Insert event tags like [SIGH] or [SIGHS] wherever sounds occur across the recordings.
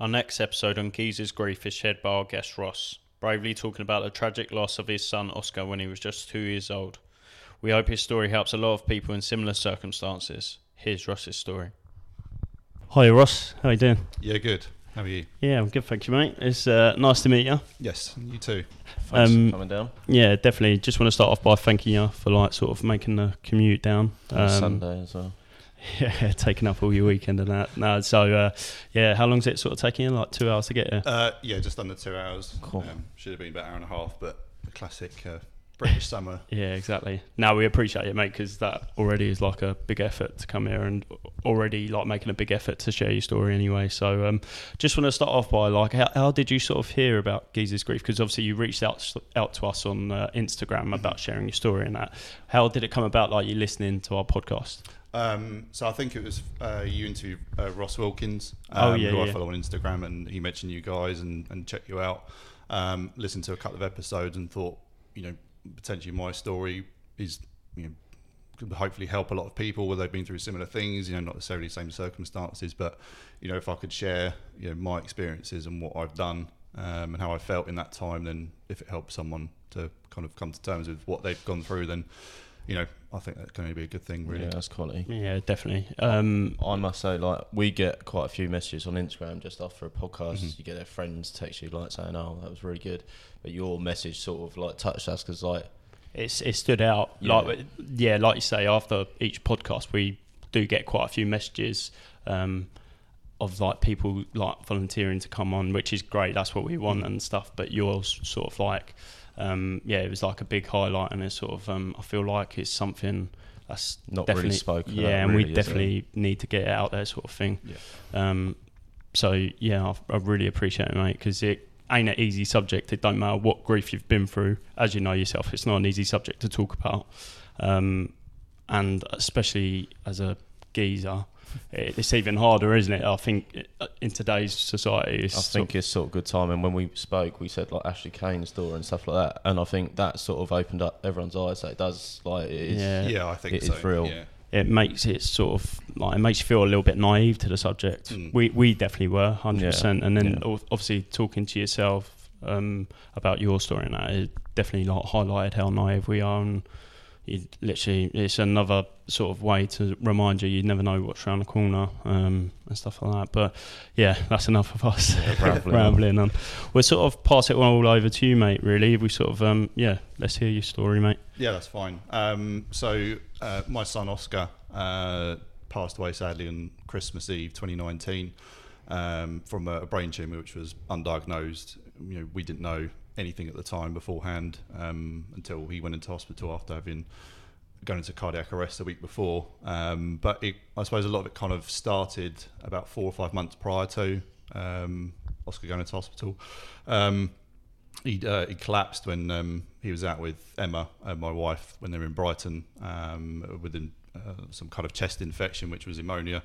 Our next episode on Geezer's grief is shared by our guest Ross, bravely talking about the tragic loss of his son Oscar when he was just two years old. We hope his story helps a lot of people in similar circumstances. Here's Ross's story. Hi Ross, how are you doing? Yeah, good. How are you? Yeah, I'm good, thank you, mate. It's uh, nice to meet you. Yes, you too. Thanks Um, for coming down. Yeah, definitely. Just want to start off by thanking you for like sort of making the commute down. Um, Sunday as well. [LAUGHS] Yeah, taking up all your weekend and that. No, so uh, yeah, how long's it sort of taking you? Like two hours to get here? Uh, yeah, just under two hours. Cool. Um, should have been about an hour and a half, but the classic uh, British summer. [LAUGHS] Yeah, exactly. Now we appreciate it, mate, because that already is like a big effort to come here and already like making a big effort to share your story anyway. So um, just want to start off by like, how, how did you sort of hear about Geezer's grief? Because obviously you reached out out to us on uh, Instagram about sharing your story and that. How did it come about? Like you listening to our podcast? Um, so I think it was uh, you interviewed uh, Ross Wilkins, Oh, um, yeah, who yeah. I follow on Instagram, and he mentioned you guys and, and checked you out. Um, listened to a couple of episodes and thought, you know, potentially my story is, you know, could hopefully help a lot of people where they've been through similar things. You know, not necessarily the same circumstances, but you know, if I could share, you know, my experiences and what I've done um, and how I felt in that time, then if it helps someone to kind of come to terms with what they've gone through, then you know, I think that can only be a good thing, really. Yeah, that's quality. Yeah, definitely. Um, I must say, like, we get quite a few messages on Instagram just after a podcast. Mhm. You get their friends text you, like, saying, oh, that was really good. But your message sort of, like, touched us because, like, it's it stood out. Yeah. Like yeah, like you say, after each podcast, we do get quite a few messages um, of like people like volunteering to come on, which is great. That's what we want and stuff. But yours sort of like um, yeah, it was like a big highlight, and it's sort of um, I feel like it's something that's Not really spoken Yeah, about, and really, we definitely need to get it out there, sort of thing. Yeah. Um, so yeah, I, I really appreciate it, mate, because it ain't an easy subject. It don't matter what grief you've been through, as you know yourself. It's not an easy subject to talk about, um, and especially as a geezer, it's even harder, isn't it? I think uh, in today's society, it's I sort think it's sort of good time. And when we spoke, we said, like, Ashley Cain's story and stuff like that. And I think that sort of opened up everyone's eyes that it does, like, it is. Yeah. Yeah, I think It so. is real. Yeah. it makes it sort of like it makes you feel a little bit naive to the subject. Mm. We we definitely were hundred percent, and then Yeah. obviously talking to yourself um, about your story and that it definitely like highlighted how naive we are, and you literally it's another sort of way to remind you you never know what's around the corner um, and stuff like that. But yeah, that's enough of us [LAUGHS] rambling rambling on. We'll sort of pass it all over to you, mate. Really, we sort of um, yeah, let's hear your story, mate. Yeah, that's fine. Um, so uh, my son Oscar uh, passed away sadly on Christmas Eve 2019 um, from a, a brain tumor which was undiagnosed. You know, we didn't know anything at the time beforehand um, until he went into hospital after having gone into cardiac arrest the week before. Um, but it, I suppose a lot of it kind of started about four or five months prior to um, Oscar going into hospital. Um, he, uh, he collapsed when um, he was out with Emma, uh, my wife, when they were in Brighton um, with an, uh, some kind of chest infection, which was pneumonia.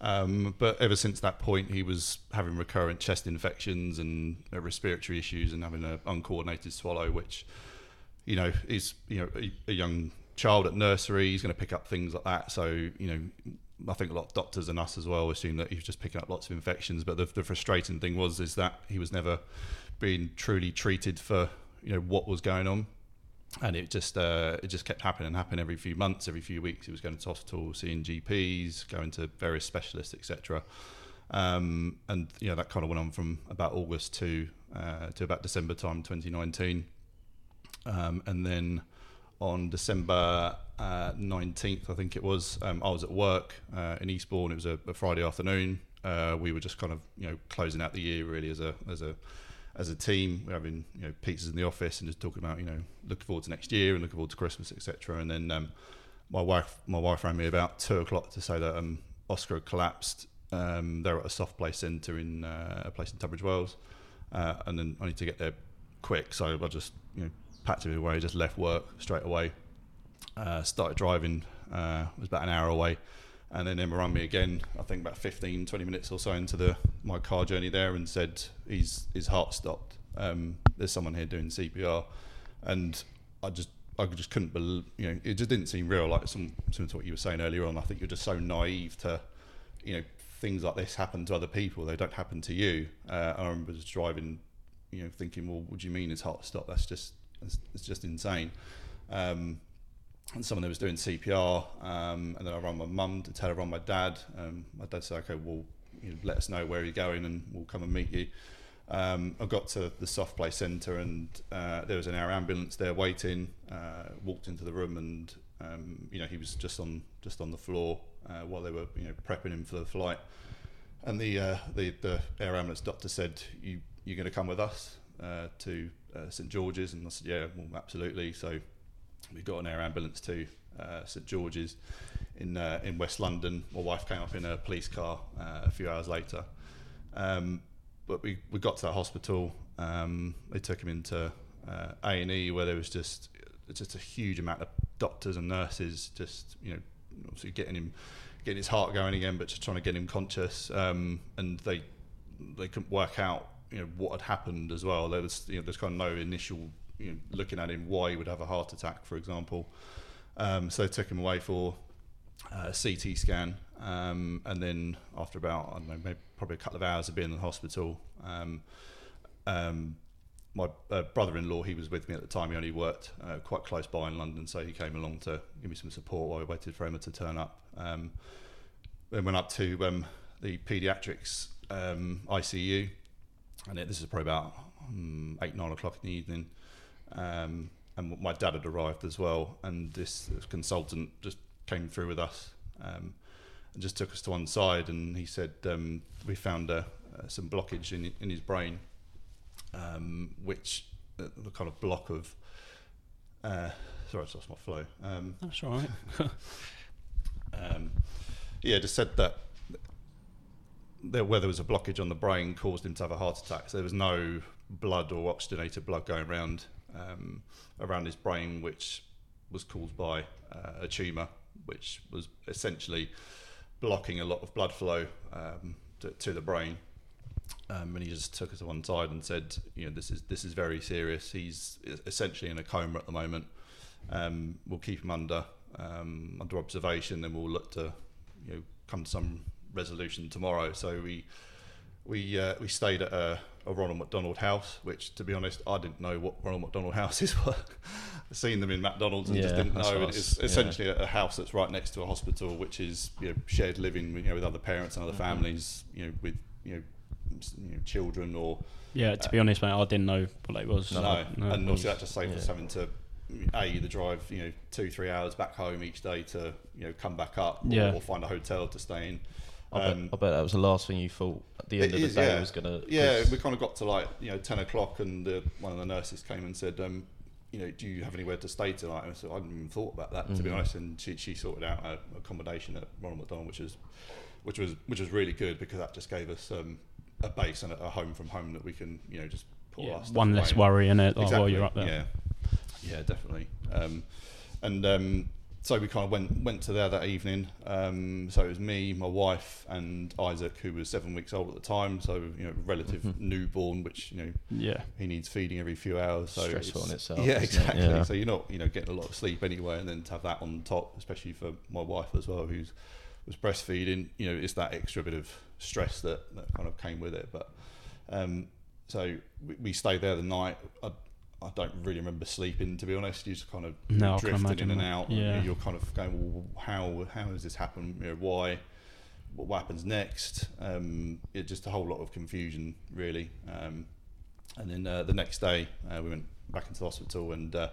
Um, but ever since that point, he was having recurrent chest infections and uh, respiratory issues and having an uncoordinated swallow, which, you know, is you know a, a young child at nursery. He's going to pick up things like that. So you know, I think a lot of doctors and us as well assume that he was just picking up lots of infections. But the, the frustrating thing was is that he was never being truly treated for you know what was going on, and it just uh, it just kept happening and happening every few months, every few weeks. He was going to hospital, seeing GPs, going to various specialists, etc. Um, and you know that kind of went on from about August to uh, to about December time, 2019, um, and then on December uh, 19th, I think it was, um, I was at work uh, in Eastbourne. It was a, a Friday afternoon. Uh, we were just kind of you know closing out the year really as a as a as a team. We're having you know pizzas in the office and just talking about you know looking forward to next year and looking forward to Christmas, etc. And then um, my wife my wife rang me about two o'clock to say that um, Oscar collapsed. Um, they're at a soft play centre in uh, a place in Tunbridge Wells, uh, and then I need to get there quick. So I just you know packed it away, just left work straight away. Uh, started driving. Uh, was about an hour away, and then Emma rang me again. I think about 15, 20 minutes or so into the my car journey there, and said his his heart stopped. Um, there's someone here doing CPR, and I just I just couldn't believe. You know, it just didn't seem real. Like some similar to what you were saying earlier on. I think you're just so naive to, you know, things like this happen to other people, they don't happen to you. Uh, I remember just driving, you know, thinking, well, what do you mean his heart stopped? That's just, it's, it's just insane. Um, and someone that was doing CPR, um, and then I rang my mum to tell her on my dad. Um, my dad said, okay, well, you know, let us know where you're going and we'll come and meet you. Um, I got to the soft play centre and uh, there was an air ambulance there waiting. Uh, walked into the room and um, you know he was just on just on the floor uh, while they were you know prepping him for the flight. And the uh, the, the air ambulance doctor said, "You you're going to come with us uh, to uh, St George's?" And I said, "Yeah, well, absolutely." So we got an air ambulance to St George's in in West London. My wife came up in a police car a few hours later. Um, but we, we got to that hospital. Um, they took him into uh, A and E, where there was just just a huge amount of doctors and nurses, just you know, obviously getting him getting his heart going again, but just trying to get him conscious. Um, and they they couldn't work out you know what had happened as well. There was you know there's kind of no initial you know looking at him why he would have a heart attack, for example. Um, so they took him away for uh, CT scan, um, and then after about I don't know, maybe probably a couple of hours of being in the hospital, um, um, my uh, brother-in-law, he was with me at the time. He only worked uh, quite close by in London, so he came along to give me some support while we waited for Emma to turn up. Um, then went up to um, the paediatrics um, ICU, and it, this is probably about um, eight, nine o'clock in the evening. Um, and my dad had arrived as well, and this consultant just came through with us um, and just took us to one side. And he said, um, We found uh, uh, some blockage in, in his brain, um, which uh, the kind of block of. Uh, sorry, I lost my flow. Um, That's all right. [LAUGHS] um, yeah, just said that there, where there was a blockage on the brain caused him to have a heart attack. So there was no blood or oxygenated blood going around um, around his brain, which was caused by uh, a tumour which was essentially blocking a lot of blood flow um, to, to, the brain. Um, and he just took us to one side and said, you know, this is this is very serious. He's essentially in a coma at the moment. Um, we'll keep him under um, under observation, and we'll look to you know come to some resolution tomorrow. So we we uh, we stayed at a, a, Ronald McDonald House, which, to be honest, I didn't know what Ronald McDonald houses [LAUGHS] were. Seen them in McDonald's and yeah, just didn't know. It's essentially yeah. a house that's right next to a hospital, which is you know, shared living, you know, with other parents and other mm-hmm. families, you know, with you know, you know children or. Yeah, to uh, be honest, mate, I didn't know what it was. No, no. and also that just saved yeah. us having to a the drive you know two three hours back home each day to you know come back up or, yeah. or find a hotel to stay in I, bet, um, I bet that was the last thing you thought at the end of the is, day yeah. was gonna. Yeah, we kind of got to like you know ten o'clock, and the, one of the nurses came and said, um, you know, do you have anywhere to stay tonight? And so I hadn't even thought about that mm-hmm. to be mm-hmm. honest. And she, she sorted out a accommodation at Ronald McDonald, which was which was which was really good because that just gave us um, a base and a, a, home from home that we can you know just put yeah, one less worry in it exactly. while you're up there. Yeah, yeah, definitely. Um, and um, so we kind of went went to there that evening. Um, so it was me, my wife, and Isaac, who was seven weeks old at the time. So you know, relative mm-hmm. newborn, which you know, yeah, he needs feeding every few hours. So stressful in itself. Yeah, exactly. It? Yeah. So you're not you know getting a lot of sleep anyway, and then to have that on top, especially for my wife as well, who's was breastfeeding. You know, it's that extra bit of stress that, that kind of came with it. But um, so we, we stayed there the night. I, I don't really remember sleeping to be honest. You just kind of no, drifting in and out. Yeah. And you're kind of going, well, how how has this? You know, why? What happens next? Um, it just a whole lot of confusion really. Um, and then uh, the next day uh, we went back into the hospital and uh,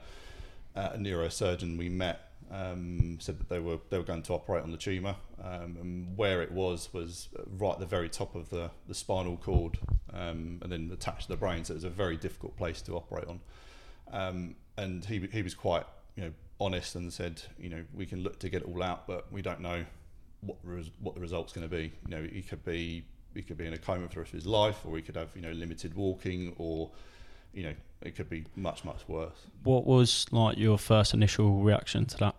a neurosurgeon we met um, said that they were they were going to operate on the tumour, um, and where it was was right at the very top of the, the spinal cord, um, and then attached to the brain. So it was a very difficult place to operate on. Um, and he he was quite you know honest and said you know we can look to get it all out, but we don't know what res- what the result's going to be. You know he could be he could be in a coma for the rest of his life, or he could have you know limited walking, or you know it could be much much worse. What was like your first initial reaction to that?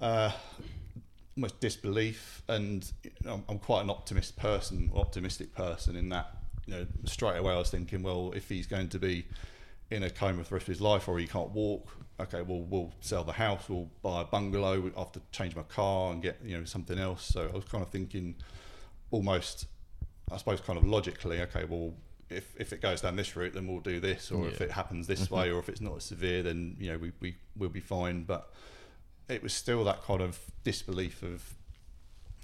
Uh, almost disbelief, and you know, I'm, quite an optimist person, optimistic person in that you know straight away I was thinking, well, if he's going to be in a coma for the rest of his life or he can't walk, okay, well we'll sell the house, we'll buy a bungalow, I have to change my car and get you know something else. So I was kind of thinking almost, I suppose, kind of logically, okay, well, if, if it goes down this route, then we'll do this, or if it happens this way, or if it's not as severe, then you know we we will be fine. But it was still that kind of disbelief of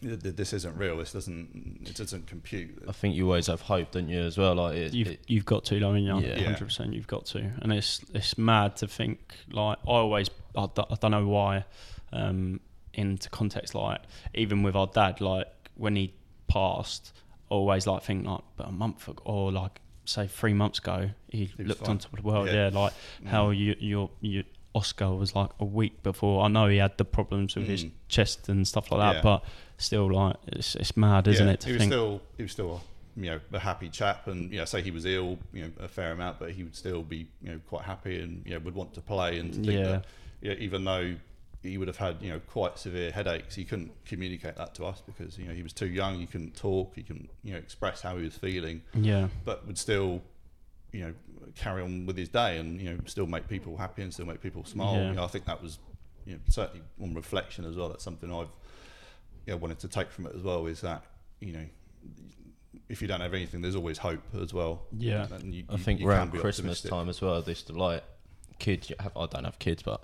"Th- th- this isn't real. This doesn't it doesn't compute. I think you always have hope, don't you, as well? Like it, You've it- you've got to, I mean, Yeah. yeah, hundred percent, you've got to, and it's it's mad to think like I always I, d- I don't know why, um, into context like even with our dad like when he passed, I always like think like but a month ago or like say three months ago he, He looked fine. on top of the world, Yeah. yeah, like how you you're you Oscar was like a week before. I know he had the problems with his Mm. chest and stuff like that, Yeah. but still like it's it's mad, isn't Yeah, it? To he was think still he was still you know a happy chap, and you know say he was ill, you know a fair amount, but he would still be you know quite happy and you know would want to play and to Yeah. that you know, even though he would have had you know quite severe headaches, he couldn't communicate that to us because you know he was too young, he couldn't talk, he couldn't you know express how he was feeling, yeah. but would still you know carry on with his day and you know still make people happy and still make people smile. Yeah. You know, I think that was you know certainly on reflection as well. That's something I've you know, wanted to take from it as well is that you know if you don't have anything, there's always hope as well. Yeah. and you, I you- think you around Christmas optimistic. time as well, this like kids. You have, I don't have kids, but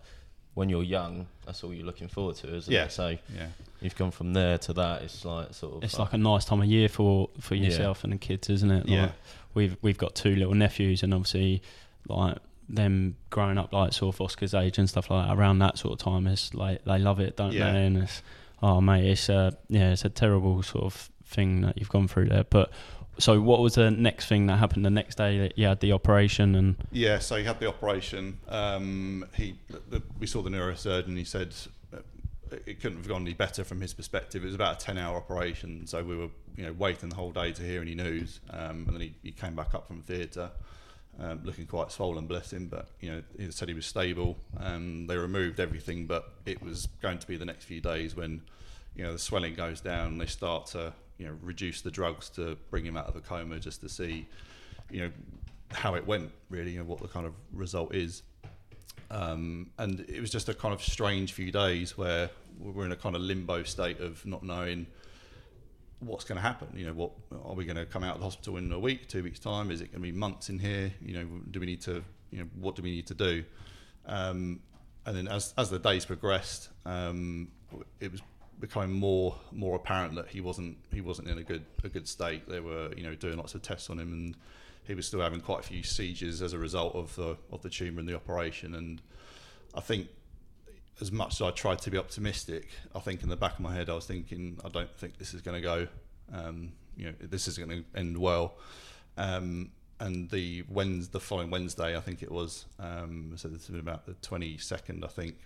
when you're young, that's all you're looking forward to, isn't Yeah. it? So Yeah, you've gone from there to that. It's like sort of. It's uh, like a nice time of year for for Yeah. yourself and the kids, isn't it? Like, Yeah. We've we've got two little nephews, and obviously, like them growing up like sort of Oscar's age and stuff like that. Around that sort of time, is like they love it, don't Yeah. they? And it's oh mate, it's a yeah, it's a terrible sort of thing that you've gone through there. But so, what was the next thing that happened the next day? That you had the operation and yeah. So he had the operation. Um, he the, we saw the neurosurgeon. He said it couldn't have gone any better from his perspective. It was about a ten-hour operation, so we were you know waiting the whole day to hear any news. Um, and then he, he came back up from theatre. Um, looking quite swollen, bless him. But you know, he said he was stable. Um, they removed everything, but it was going to be the next few days when you know the swelling goes down. and They start to you know reduce the drugs to bring him out of a coma, just to see you know how it went, really, you know what the kind of result is. Um, and it was just a kind of strange few days where we we're in a kind of limbo state of not knowing what's going to happen. You know, what are we going to come out of the hospital in a week, two weeks time? Is it going to be months in here? You know, do we need to, you know, what do we need to do? Um, and then as as the days progressed, um, it was becoming more more apparent that he wasn't he wasn't in a good a good state. They were you know doing lots of tests on him, and he was still having quite a few seizures as a result of the of the tumor and the operation. And I think as much as I tried to be optimistic, I think in the back of my head I was thinking, I don't think this is going to go. Um, you know, this is going to end well. Um, and the Wednesday, the following Wednesday, I think it was. Um, so this been about the twenty second, I think.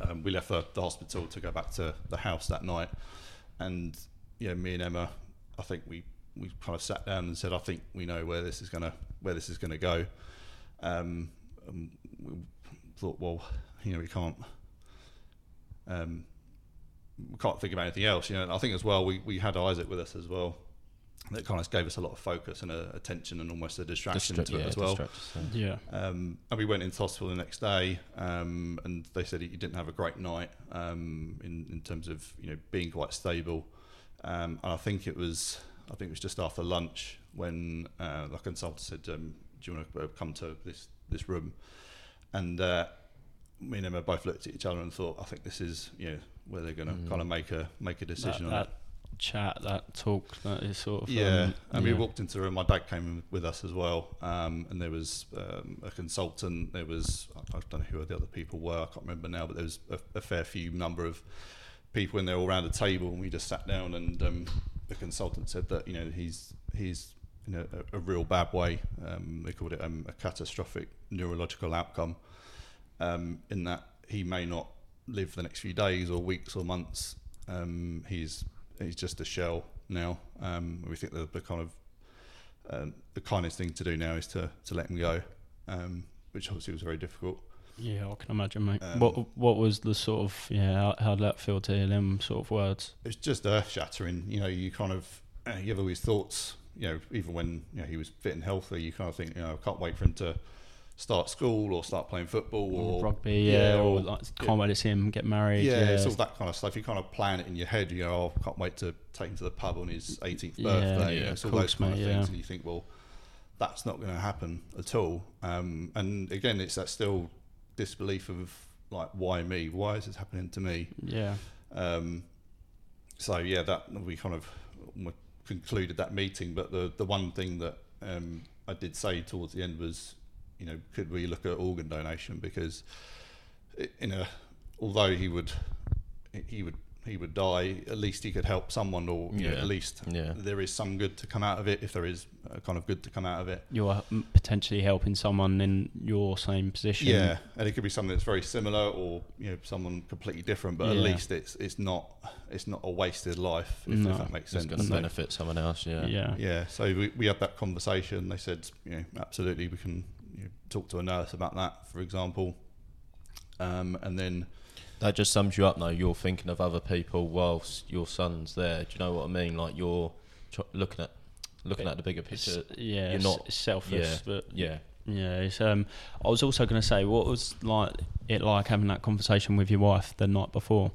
Um, we left the, the hospital to go back to the house that night, and you know, me and Emma, I think we we kind of sat down and said, I think we know where this is gonna where this is gonna go. Um, we thought, well, you know, we can't um, we can't think about anything else. You know, and I think as well we, we had Isaac with us as well. That kind of gave us a lot of focus and a, attention and almost a distraction distra- to it yeah, as well. distract yeah, Um, and we went into hospital the next day, um, and they said he didn't have a great night um, in in terms of you know being quite stable. Um, and I think it was I think it was just after lunch when uh, the consultant said, um, "Do you want to come to this this room?" And uh, me and Emma both looked at each other and thought, "I think this is you know where they're going to Mm. kind of make a make a decision that, on that it." chat, that talk, that is sort of Yeah, um, and we walked into the room. My dad came with us as well, um, and there was um, a consultant. There was I don't know who the other people were. I can't remember now, but there was a, a fair few number of people in there all around the table, and we just sat down. And um, the consultant said that you know he's he's in a, a, real bad way. Um, they called it um, a catastrophic neurological outcome. Um, in that he may not live the next few days or weeks or months. Um, he's he's just a shell now. Um, we think that the kind of um, the kindest thing to do now is to, to let him go, which obviously was very difficult. Yeah, I can imagine, mate. Um, what What was the sort of yeah? How, did that feel to hear them sort of words? It's just earth shattering. You know, you kind of uh, you have all these thoughts. You know, even when you know he was fit and healthy, you kind of think, you know, I can't wait for him to start school or start playing football or rugby, yeah, yeah, or or- like can't wait to see him get married. yeah, Yeah, it's all that kind of stuff. You kind of plan it in your head. You know, oh, can't wait to take him to the pub on his 18th birthday. yeah, Yeah, it's all of those course, kind of things, yeah. and you think, well, that's not going to happen at all. Um, and again, it's that still disbelief of like, why me? Why is this happening to me? yeah, Um, so yeah, that we kind of concluded that meeting. But the the one thing that um, I did say towards the end was, you know, could we look at organ donation because in a although he would he would he would die, at least he could help someone, or you know, at least Yeah. there is some good to come out of it. If there is a kind of good to come out of it, you're potentially helping someone in your same position. Yeah, and it could be something that's very similar, or you know, someone completely different. But at least it's it's not it's not a wasted life, if, No. if that makes sense. It's going to So- benefit someone else. Yeah. yeah, Yeah, so we, we had that conversation. They said, you know, absolutely, we can you know, talk to a nurse about that, for example. Um, and then, That just sums you up, though. You're thinking of other people whilst your son's there. Do you know what I mean? Like you're tr- looking at looking at the bigger It's- picture. yeah, You're it's not- selfish, yeah. but Yeah. Yeah, it's, um, I was also going to say, what was like it like having that conversation with your wife the night before?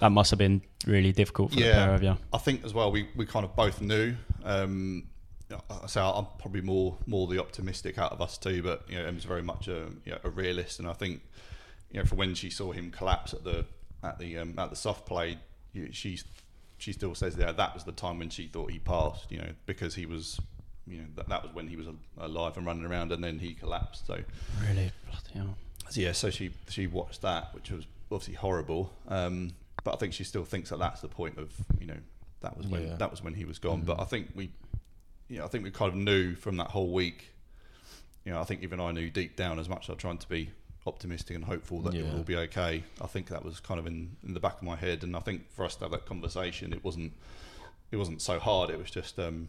That must have been really difficult for the Yeah. pair of you. I think as well, we, we kind of both knew. Um, I say I'm probably more more the optimistic out of us two, but you know, Em's very much a, you know, a realist, and I think you know, for when she saw him collapse at the at the um, at the soft play, she she still says that that was the time when she thought he passed, you know, because he was, you know, that, that was when he was alive and running around, and then he collapsed. So Really, bloody hell. so yeah, so she she watched that, which was obviously horrible. Um, but I think she still thinks that that's the point of you know that was when Yeah. that was when he was gone. Mm-hmm. But I think we, you know, I think we kind of knew from that whole week. You know, I think even I knew deep down as much as I tried to be optimistic and hopeful that it will be okay. I think that was kind of in, in the back of my head, and I think for us to have that conversation, it wasn't it wasn't so hard. It was just um,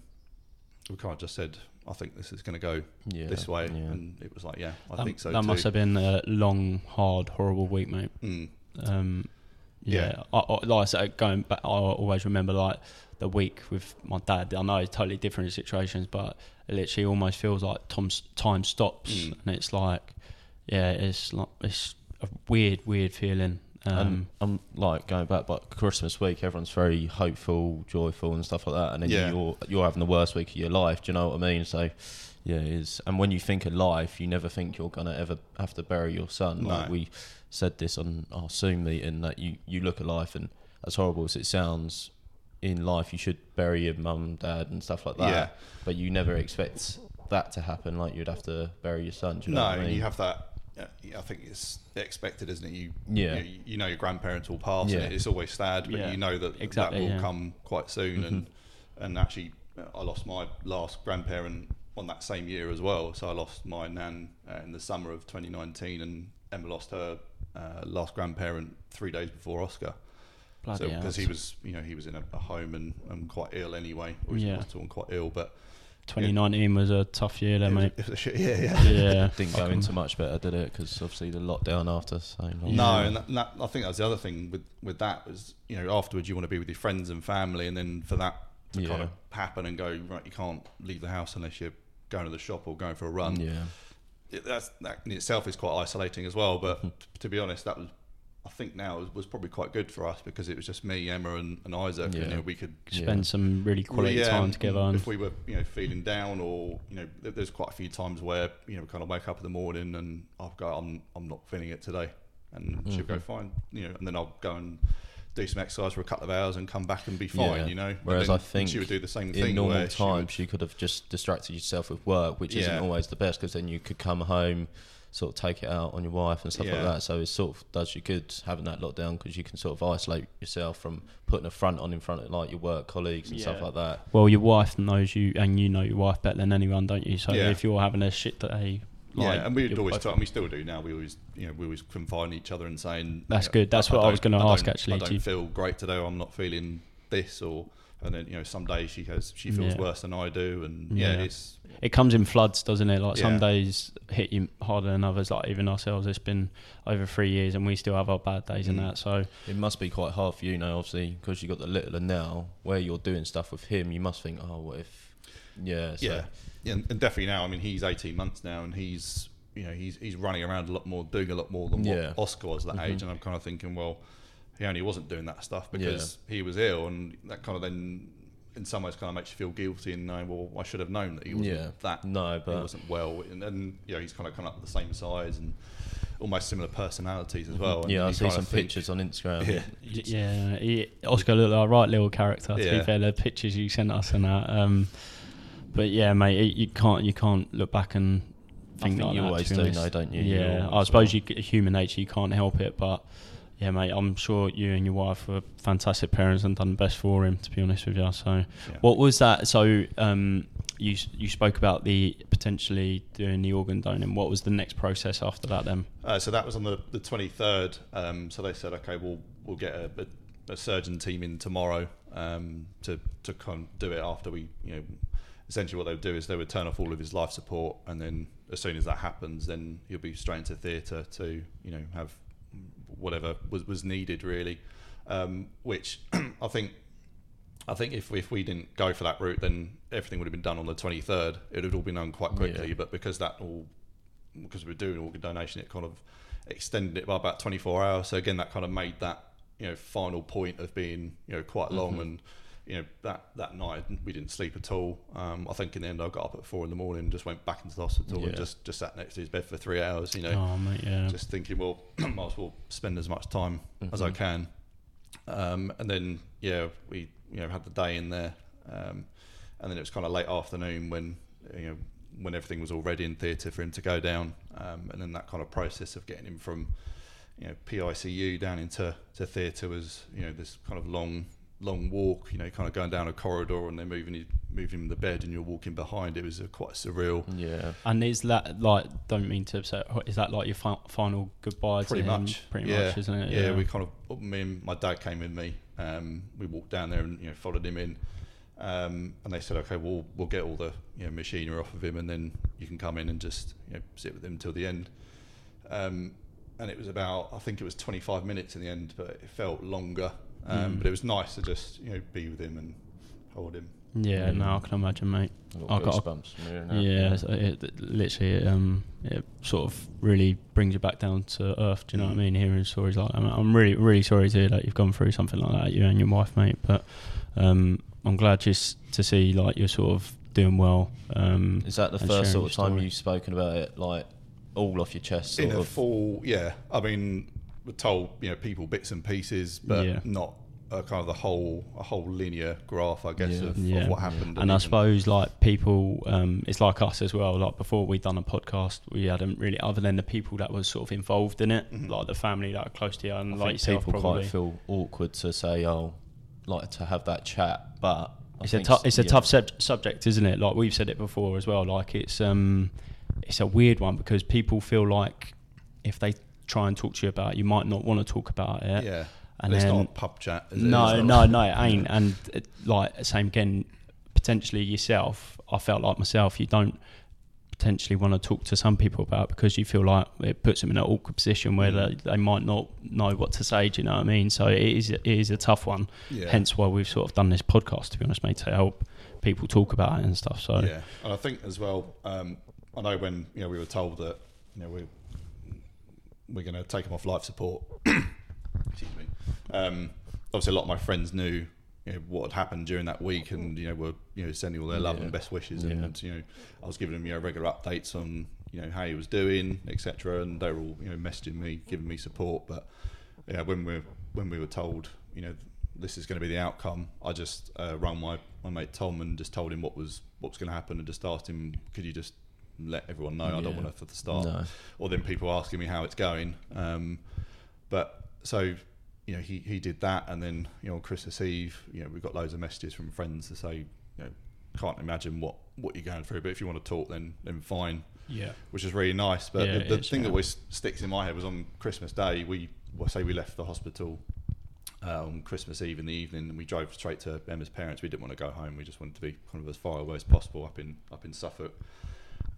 we kind of just said, I think this is going to go Yeah. this way, Yeah. and it was like, yeah, I that, think so That too. must have been a long, hard, horrible week, mate. Mm. Um, yeah, Yeah. I, I, like I said, going back, I always remember like the week with my dad. I know it's totally different situations, but it literally almost feels like Tom's time stops, Mm. and it's like, yeah, it's like it's a weird, weird feeling. Um, Um, I'm like going back, but Christmas week, everyone's very hopeful, joyful, and stuff like that. And then Yeah. you're you're having the worst week of your life. Do you know what I mean? So, yeah, it is. And when you think of life, you never think you're gonna ever have to bury your son. Like we said this on our Zoom meeting that you you look at life, and as horrible as it sounds, in life you should bury your mum, dad, and stuff like that. Yeah. But you never expect that to happen. Like you'd have to bury your son. Do you know no, what I mean? you have that. Yeah, I think it's expected, isn't it? You, Yeah. you, know, you know your grandparents will pass, Yeah. and it's always sad, but Yeah, you know that exactly, that will yeah. come quite soon. And Mm-hmm. and actually, I lost my last grandparent on that same year as well. So I lost my nan uh, in the summer of 2019, and Emma lost her uh, last grandparent three days before Oscar. bloody So because he was, you know, he was in a, a home and, and quite ill anyway, or he was in hospital and quite ill, but 2019 was a tough year, there, it was- mate. it was a shit- yeah, [LAUGHS] yeah. yeah, didn't go into much better, did it? Because obviously the lockdown after so long. No, Yeah. and that, that, I think that was the other thing with, with that was, you know, afterwards you want to be with your friends and family, and then for that to kind of happen and go, right, you can't leave the house unless you're going to the shop or going for a run. yeah, It, that's, that in itself is quite isolating as well, but mm-hmm. t- to be honest, that was, I think now was, was probably quite good for us because it was just me, Emma, and, and Isaac, Yeah. and you know, we could spend some really quality yeah, time together. And, If we were, you know, feeling down, or you know, there's quite a few times where you know, we kind of wake up in the morning and I'll go, I'm, I'm not feeling it today, and she'll Mm-hmm. go fine, you know, and then I'll go and do some exercise for a couple of hours and come back and be fine, Yeah. you know. Whereas I think she would do the same in thing. normal where she times you could have just distracted yourself with work, which isn't always the best because then you could come home, sort of take it out on your wife and stuff like that. So it sort of does you good having that lockdown because you can sort of isolate yourself from putting a front on in front of like your work colleagues and stuff like that. well, your wife knows you, and you know your wife better than anyone, don't you? So Yeah. if you're having a shit day, like, yeah, and we'd always both- talk, and we still do now. We always, you know, we always confide in each other and saying, That's you know, good. That's what I was gonna ask, actually. I Do don't you- feel great today. Or I'm not feeling this, or and then you know, some days she has she feels Yeah. worse than I do, and yeah, Yeah. it's It comes in floods, doesn't it? Like some days hit you harder than others. Like even ourselves, it's been over three years, and we still have our bad days and Mm. that. So It must be quite hard for you now, obviously, because you got the littler now, where you're doing stuff with him. You must think, oh, what if Yeah, so, yeah, yeah, and, and definitely now. I mean, he's 18 months now, and he's you know he's he's running around a lot more, doing a lot more than Yeah. what Oscar was at that Mm-hmm. age. And I'm kind of thinking, well, he only wasn't doing that stuff because he was ill, and that kind of then. In some ways, kind of makes you feel guilty and knowing, well, I should have known that he wasn't Yeah. that No, he but wasn't well, and, and you know he's kind of come up with the same size and almost similar personalities as well. and yeah, I see some pictures on Instagram. Yeah, Y- Yeah, he, Oscar looked like a right little character. To Yeah. be fair, the pictures you sent us and that. Um, but yeah, mate, it- you can't you can't look back and I think, think like you that, always to be do, honest. though, don't you? You Yeah, always I suppose will. you human nature. You can't help it, but yeah, mate, I'm sure you and your wife were fantastic parents and done the best for him. To be honest with you, so Yeah. what was that? So um, you you spoke about the potentially doing the organ donating. What was the next process after that? Then Uh, so that was on the, the 23rd. Um, so they said, okay, we'll we'll get a, a, a surgeon team in tomorrow um, to to come do it after we, you know, essentially what they would do is they would turn off all of his life support, and then as soon as that happens, then he'll be straight into theatre to, you know, have whatever was, was needed really. Um, which [CLEARS THROAT] I think I think if if we didn't go for that route, then everything would have been done on the 23rd. It would have all been done quite quickly, Yeah. but because that all because we we're doing organ donation, it kind of extended it by about 24 hours. So again, that kind of made that you know final point of being you know quite long Mm-hmm. and you know that that night we didn't sleep at all. Um, I think in the end I got up at four in the morning, and just went back into the hospital and just just sat next to his bed for three hours. You know, oh mate, yeah, just thinking, well, [CLEARS THROAT] might as well spend as much time as I can. Um, and then, yeah, we you know had the day in there, um, and then it was kind of late afternoon when you know when everything was all ready in theatre for him to go down, um, and then that kind of process of getting him from you know PICU down into to theatre was you know this kind of long long walk, you know, kind of going down a corridor and then moving you, moving him the bed and you're walking behind. It was quite surreal. Yeah. And is that like? Don't mean to upset. Is that like your fi- final goodbye? pretty to him? much Pretty yeah. much, isn't it? yeah, we kind of me and my dad came with me um, we walked down there and you know followed him in um, and they said okay we'll we'll get all the you know machinery off of him and then you can come in and just you know sit with him until the end um, and it was about I think it was 25 minutes in the end but it felt longer um, Mm. but it was nice to just you know be with him and hold him Yeah, no, I can imagine, mate. I've got got- goosebumps from. Yeah, so it, it- literally, it, um, it sort of really brings you back down to earth. Do you know what I Mm. mean? Hearing stories like that, I'm, I'm really, really sorry to hear that you've gone through something like that, you and your wife, mate. But um, I'm glad just to see like you're sort of doing well. Um, Is that the first sort of time story. you've spoken about it, like all off your chest, sort in a full yeah i mean we're told you know people bits and pieces but Yeah. not a kind of the whole a whole linear graph i guess Yeah. of, Yeah. of what happened and I suppose like people, um, it's like us as well. Like before we'd done a podcast, we hadn't really, other than the people that was sort of involved in it, Mhm. like the family that are close to you, and I like think yourself, people probably. quite feel awkward to say, "Oh, like to have that chat," but I it's a think tou- s- it's a yeah. tough sub- subject, isn't it? Like we've said it before as well. Like it's um, it's a weird one because people feel like if they try and talk to you about you might not want to talk about it. yeah And it's then not pub chat no, no, no, it [LAUGHS] ain't. And it, like same again, potentially yourself. I felt like myself. You don't potentially want to talk to some people about it because you feel like it puts them in an awkward position where Mm. they, they might not know what to say. Do you know what I mean? So it is it is a tough one. yeah. Hence why we've sort of done this podcast to be honest, mate, to help people talk about it and stuff. So yeah and i think as well um, i know when you know we were told that you know we we're going to take him off life support [CLEARS THROAT] excuse me um, obviously a lot of my friends knew you know, what had happened during that week and you know were you know sending all their love Yeah. and best wishes Yeah. and you know I was giving them you know regular updates on you know how he was doing etc and they were all you know messaging me giving me support but yeah when we when we were told you know this is going to be the outcome I just uh, rang my my mate Tom and just told him what was what was going to happen and just asked him could you just let everyone know I don't want to for the start No. or then people asking me how it's going. Um, but so you know he, he did that, and then you know Christmas Eve, you know we got loads of messages from friends to say, you know, can't imagine what, what you're going through, but if you want to talk, then then fine, yeah, which is really nice. But Yeah, the, the thing yeah. that always sticks in my head was on Christmas Day, we well, say we left the hospital. Uh, on Christmas Eve in the evening, and we drove straight to Emma's parents. We didn't want to go home. We just wanted to be kind of as far away as possible up in up in Suffolk.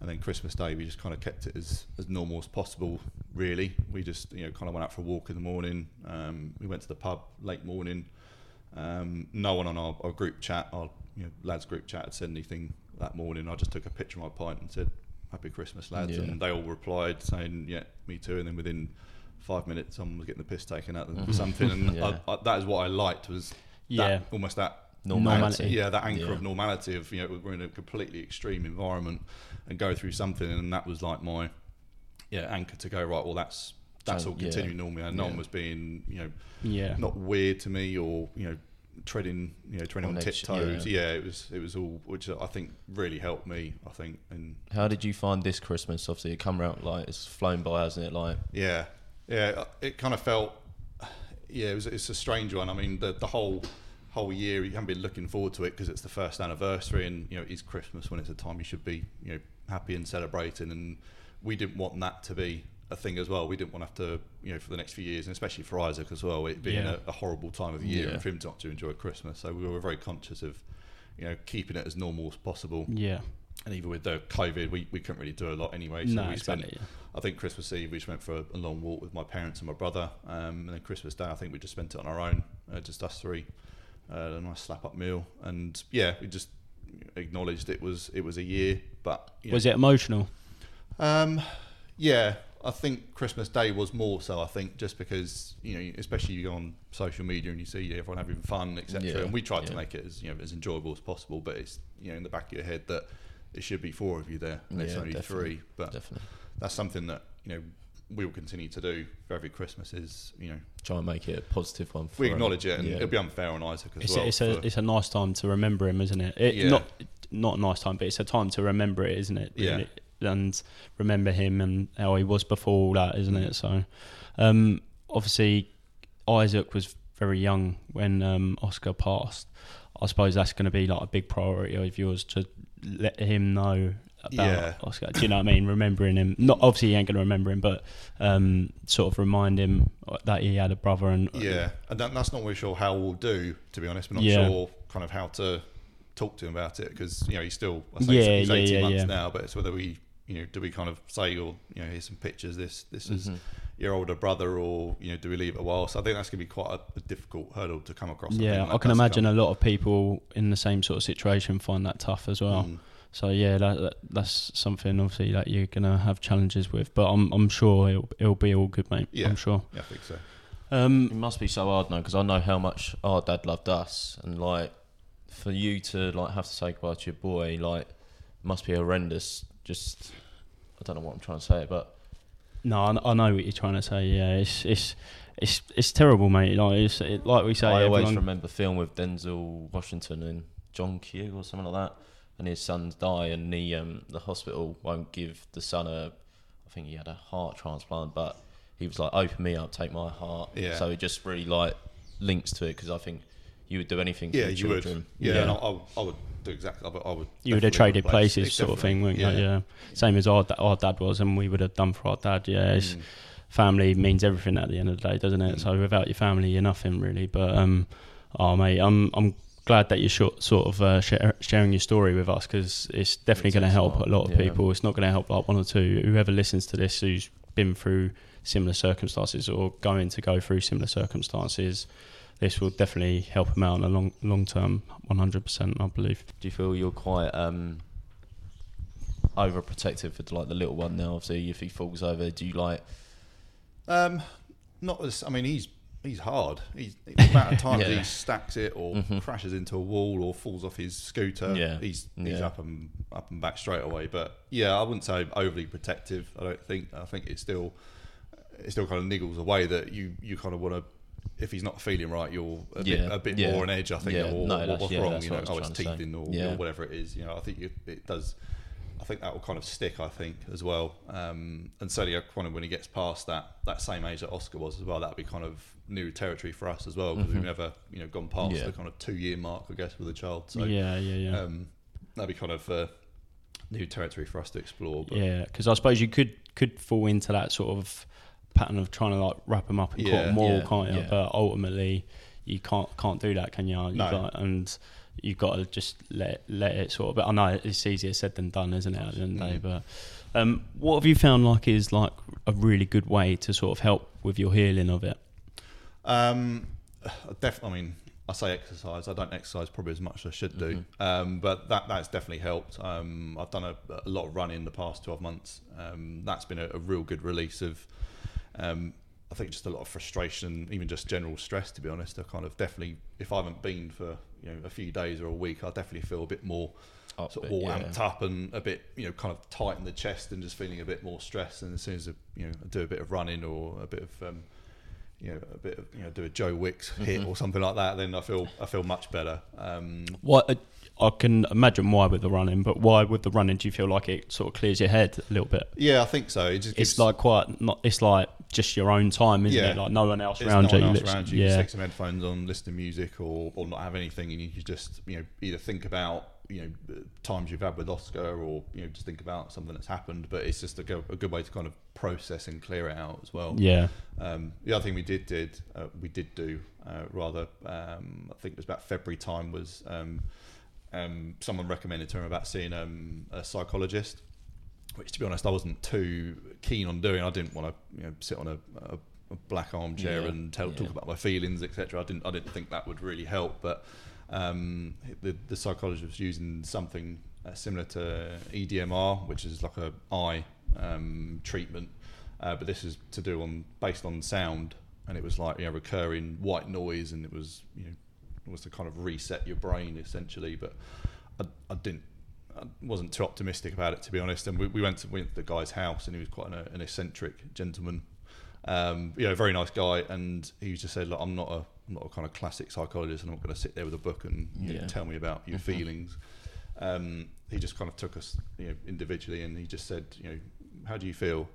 And then Christmas Day, we just kind of kept it as, as normal as possible. Really, we just you know kind of went out for a walk in the morning. Um, we went to the pub late morning. Um, no one on our, our group chat, our you know lads group chat had said anything that morning. I just took a picture of my pint and said Happy Christmas, lads, Yeah. and they all replied saying yeah, me too. And then within five minutes, someone was getting the piss taken out of them for something, and [LAUGHS] Yeah. I, I, that is what I liked was Yeah. that, almost that Normality. yeah, that anchor Yeah. of normality of you know we're in a completely extreme environment and go through something, and that was like my yeah anchor to go right. Well, that's that's So, all yeah. continuing normally, and no one was being you know Yeah. not weird to me or you know treading you know treading On on, tiptoes. yeah. Yeah. it was it was all which I think really helped me. I think and How did you find this Christmas? Obviously, it come around like it's flown by, hasn't it? Like, Yeah, yeah. It kind of felt, yeah. It was, it's a strange one. I mean, the the whole whole year you haven't been looking forward to it because it's the first anniversary, and you know it is Christmas when it's a time you should be you know happy and celebrating, and we didn't want that to be a thing as well. We didn't want to have to you know for the next few years, and especially for Isaac as well, it being Yeah. a, a horrible time of year Yeah. and for him not to enjoy Christmas. So we were very conscious of you know keeping it as normal as possible. Yeah. And even with the COVID, we, we couldn't really do a lot anyway. So No, we spent exactly. I think Christmas Eve we just went for a, a long walk with my parents and my brother, um, and then Christmas Day I think we just spent it on our own, uh, just us three, uh, a nice slap up meal, and yeah, we just acknowledged it was it was a year, but you Was it emotional? Um, yeah, I think Christmas Day was more so. I think just because you know, especially you go on social media and you see everyone having fun, etc. Yeah, and we tried to make it as you know as enjoyable as possible, but it's you know in the back of your head that it should be four of you there, and it's only definitely, three. But definitely that's something that you know we will continue to do for every Christmas. Is you know try and make it a positive one. For we him. acknowledge it, and Yeah. it'll be unfair on Isaac as It's, well. a, it's, a, for- it's a nice time to remember him, isn't it? it Yeah. Not not a nice time, but it's a time to remember it, isn't it? Yeah. And remember him and how he was before all that, isn't Mm. it? So, um, obviously, Isaac was very young when um, Oscar passed. I suppose that's going to be like a big priority of yours to let him know about Yeah. Oscar. Do you know what I mean? Remembering him. Not obviously he ain't going to remember him, but um, sort of remind him that he had a brother and Yeah, and that, that's not really sure how we'll do. To be honest, we're not Yeah. sure kind of how to talk to him about it because you know he's still I say Yeah, he's yeah, 18 yeah, months yeah. now, but it's whether we you know do we kind of say or you know here's some pictures. This this is Mm-hmm. your older brother, or you know do we leave it a while? So I think that's gonna be quite a, a difficult hurdle to come across. Yeah, think I can imagine a lot of people in the same sort of situation find that tough as well. Mm. So yeah, that, that that's something obviously that you're gonna have challenges with, but I'm I'm sure it'll it'll be all good, mate. Yeah. I'm sure. Yeah, I think so. It Um, must be so hard now because I know how much our dad loved us, and like for you to like have to say goodbye to your boy, like must be horrendous. Just I don't know what I'm trying to say, but no, I, I know what you're trying to say. Yeah, it's it's it's it's terrible, mate. Like it's it, like we say, I always everyone- remember film with Denzel Washington and John Q or something like that, and his sons die, and the um, the hospital won't give the son a, I think he had a heart transplant, but he was like, "Open me up, take my heart." Yeah. So it just really like links to it because I think you would do anything for Yeah, your you would. Yeah, Yeah. and I, I, would- I would do exactly. I would. I would you would have traded replace- places, sort of thing, wouldn't you? Yeah. Same as our our dad was, and we would have done for our dad. Yeah, it's, Mm. family means everything at the end of the day, doesn't it? Mm. So without your family, you're nothing really. But um, oh mate, I'm I'm glad that you're short, sort of uh, share, sharing your story with us because it's definitely going to help a lot of yeah. people. It's not going to help like one or two. Whoever listens to this who's been through similar circumstances or going to go through similar circumstances. This will definitely help them out in the long long term, 100%. I believe. Do you feel you're quite um, overprotective for like the little one now? Obviously, if he falls over, do you like? Um, not as. I mean, he's he's hard. He's the [LAUGHS] amount of times Yeah. he stacks it or Mhm. crashes into a wall or falls off his scooter. Yeah. he's he's Yeah. up and up and back straight away. But yeah, I wouldn't say overly protective. I don't think. I think it still it still kind of niggles away that you you kind of want to. If he's not feeling right, you're a Yeah, bit, a bit more on edge. I think, or, no, or what's wrong. You know, oh, it's teething or, or whatever it is. You know, I think it, it does. I think that will kind of stick. I think as well, um, and certainly uh, kind of when he gets past that that same age that Oscar was as well, that'll be kind of new territory for us as well because Mhm. we've never you know gone past Yeah. the kind of two year mark, I guess, with a child. So yeah, yeah, yeah. um, that'd be kind of uh, new territory for us to explore. But Yeah, because I suppose you could could fall into that sort of pattern of trying to like wrap them up and Yeah. caught them all, Yeah, can't you? yeah. But ultimately, you can't can't do that, can you? you No. got, and you've got to just let let it sort of. But I know it's easier said than done, isn't it? At the end of the day, Mm. but. Um, what have you found like is like a really good way to sort of help with your healing of it? Um, def- I mean, I say exercise. I don't exercise probably as much as I should do, Mm-hmm. um, but that that's definitely helped. Um, I've done a, a lot of running the past twelve months. Um, that's been a, a real good release of, um, I think, just a lot of frustration, even just general stress. To be honest, I kind of definitely, if I haven't been for you know a few days or a week, I definitely feel a bit more Up sort of all yeah. amped up and a bit you know kind of tight in the chest and just feeling a bit more stressed. And as soon as I, you know I do a bit of running or a bit of um, you know a bit of you know do a Joe Wicks hit or something like that, then I feel I feel much better. Um, What I can imagine why with the running, but why with the running do you feel like it sort of clears your head a little bit? yeah, I think so. It just It's like quite not. It's like just your own time, isn't Yeah. it? Like no one else around no you. one else literally- around you. You Yeah, stick some headphones on, listen to music, or, or not have anything, and you just you know either think about you know times you've had with Oscar, or you know just think about something that's happened. But it's just a good, a good way to kind of process and clear it out as well. yeah, Um, the other thing we did did uh, we did do uh, rather um, I think it was about February time was um, um, someone recommended to him about seeing um, a psychologist, which to be honest I wasn't too keen on doing. I didn't want to you know sit on a, a, black armchair Yeah, and tell, talk about my feelings etc. I didn't I didn't think that would really help, but um, the, the psychologist was using something uh, similar to EDMR, which is like a eye um, treatment, uh, but this is to do on based on sound, and it was like you know recurring white noise, and it was you know was to kind of reset your brain essentially. But I, I didn't. I wasn't too optimistic about it to be honest. And we, we went to we went to the guy's house, and he was quite an, an eccentric gentleman. Um, you know, very nice guy, and he just said, "Look, I'm not a I'm not a kind of classic psychologist, and I'm not going to sit there with a book and you know, tell me about your Mhm. feelings." Um, he just kind of took us, you know, individually, and he just said, "You know, how do you feel?"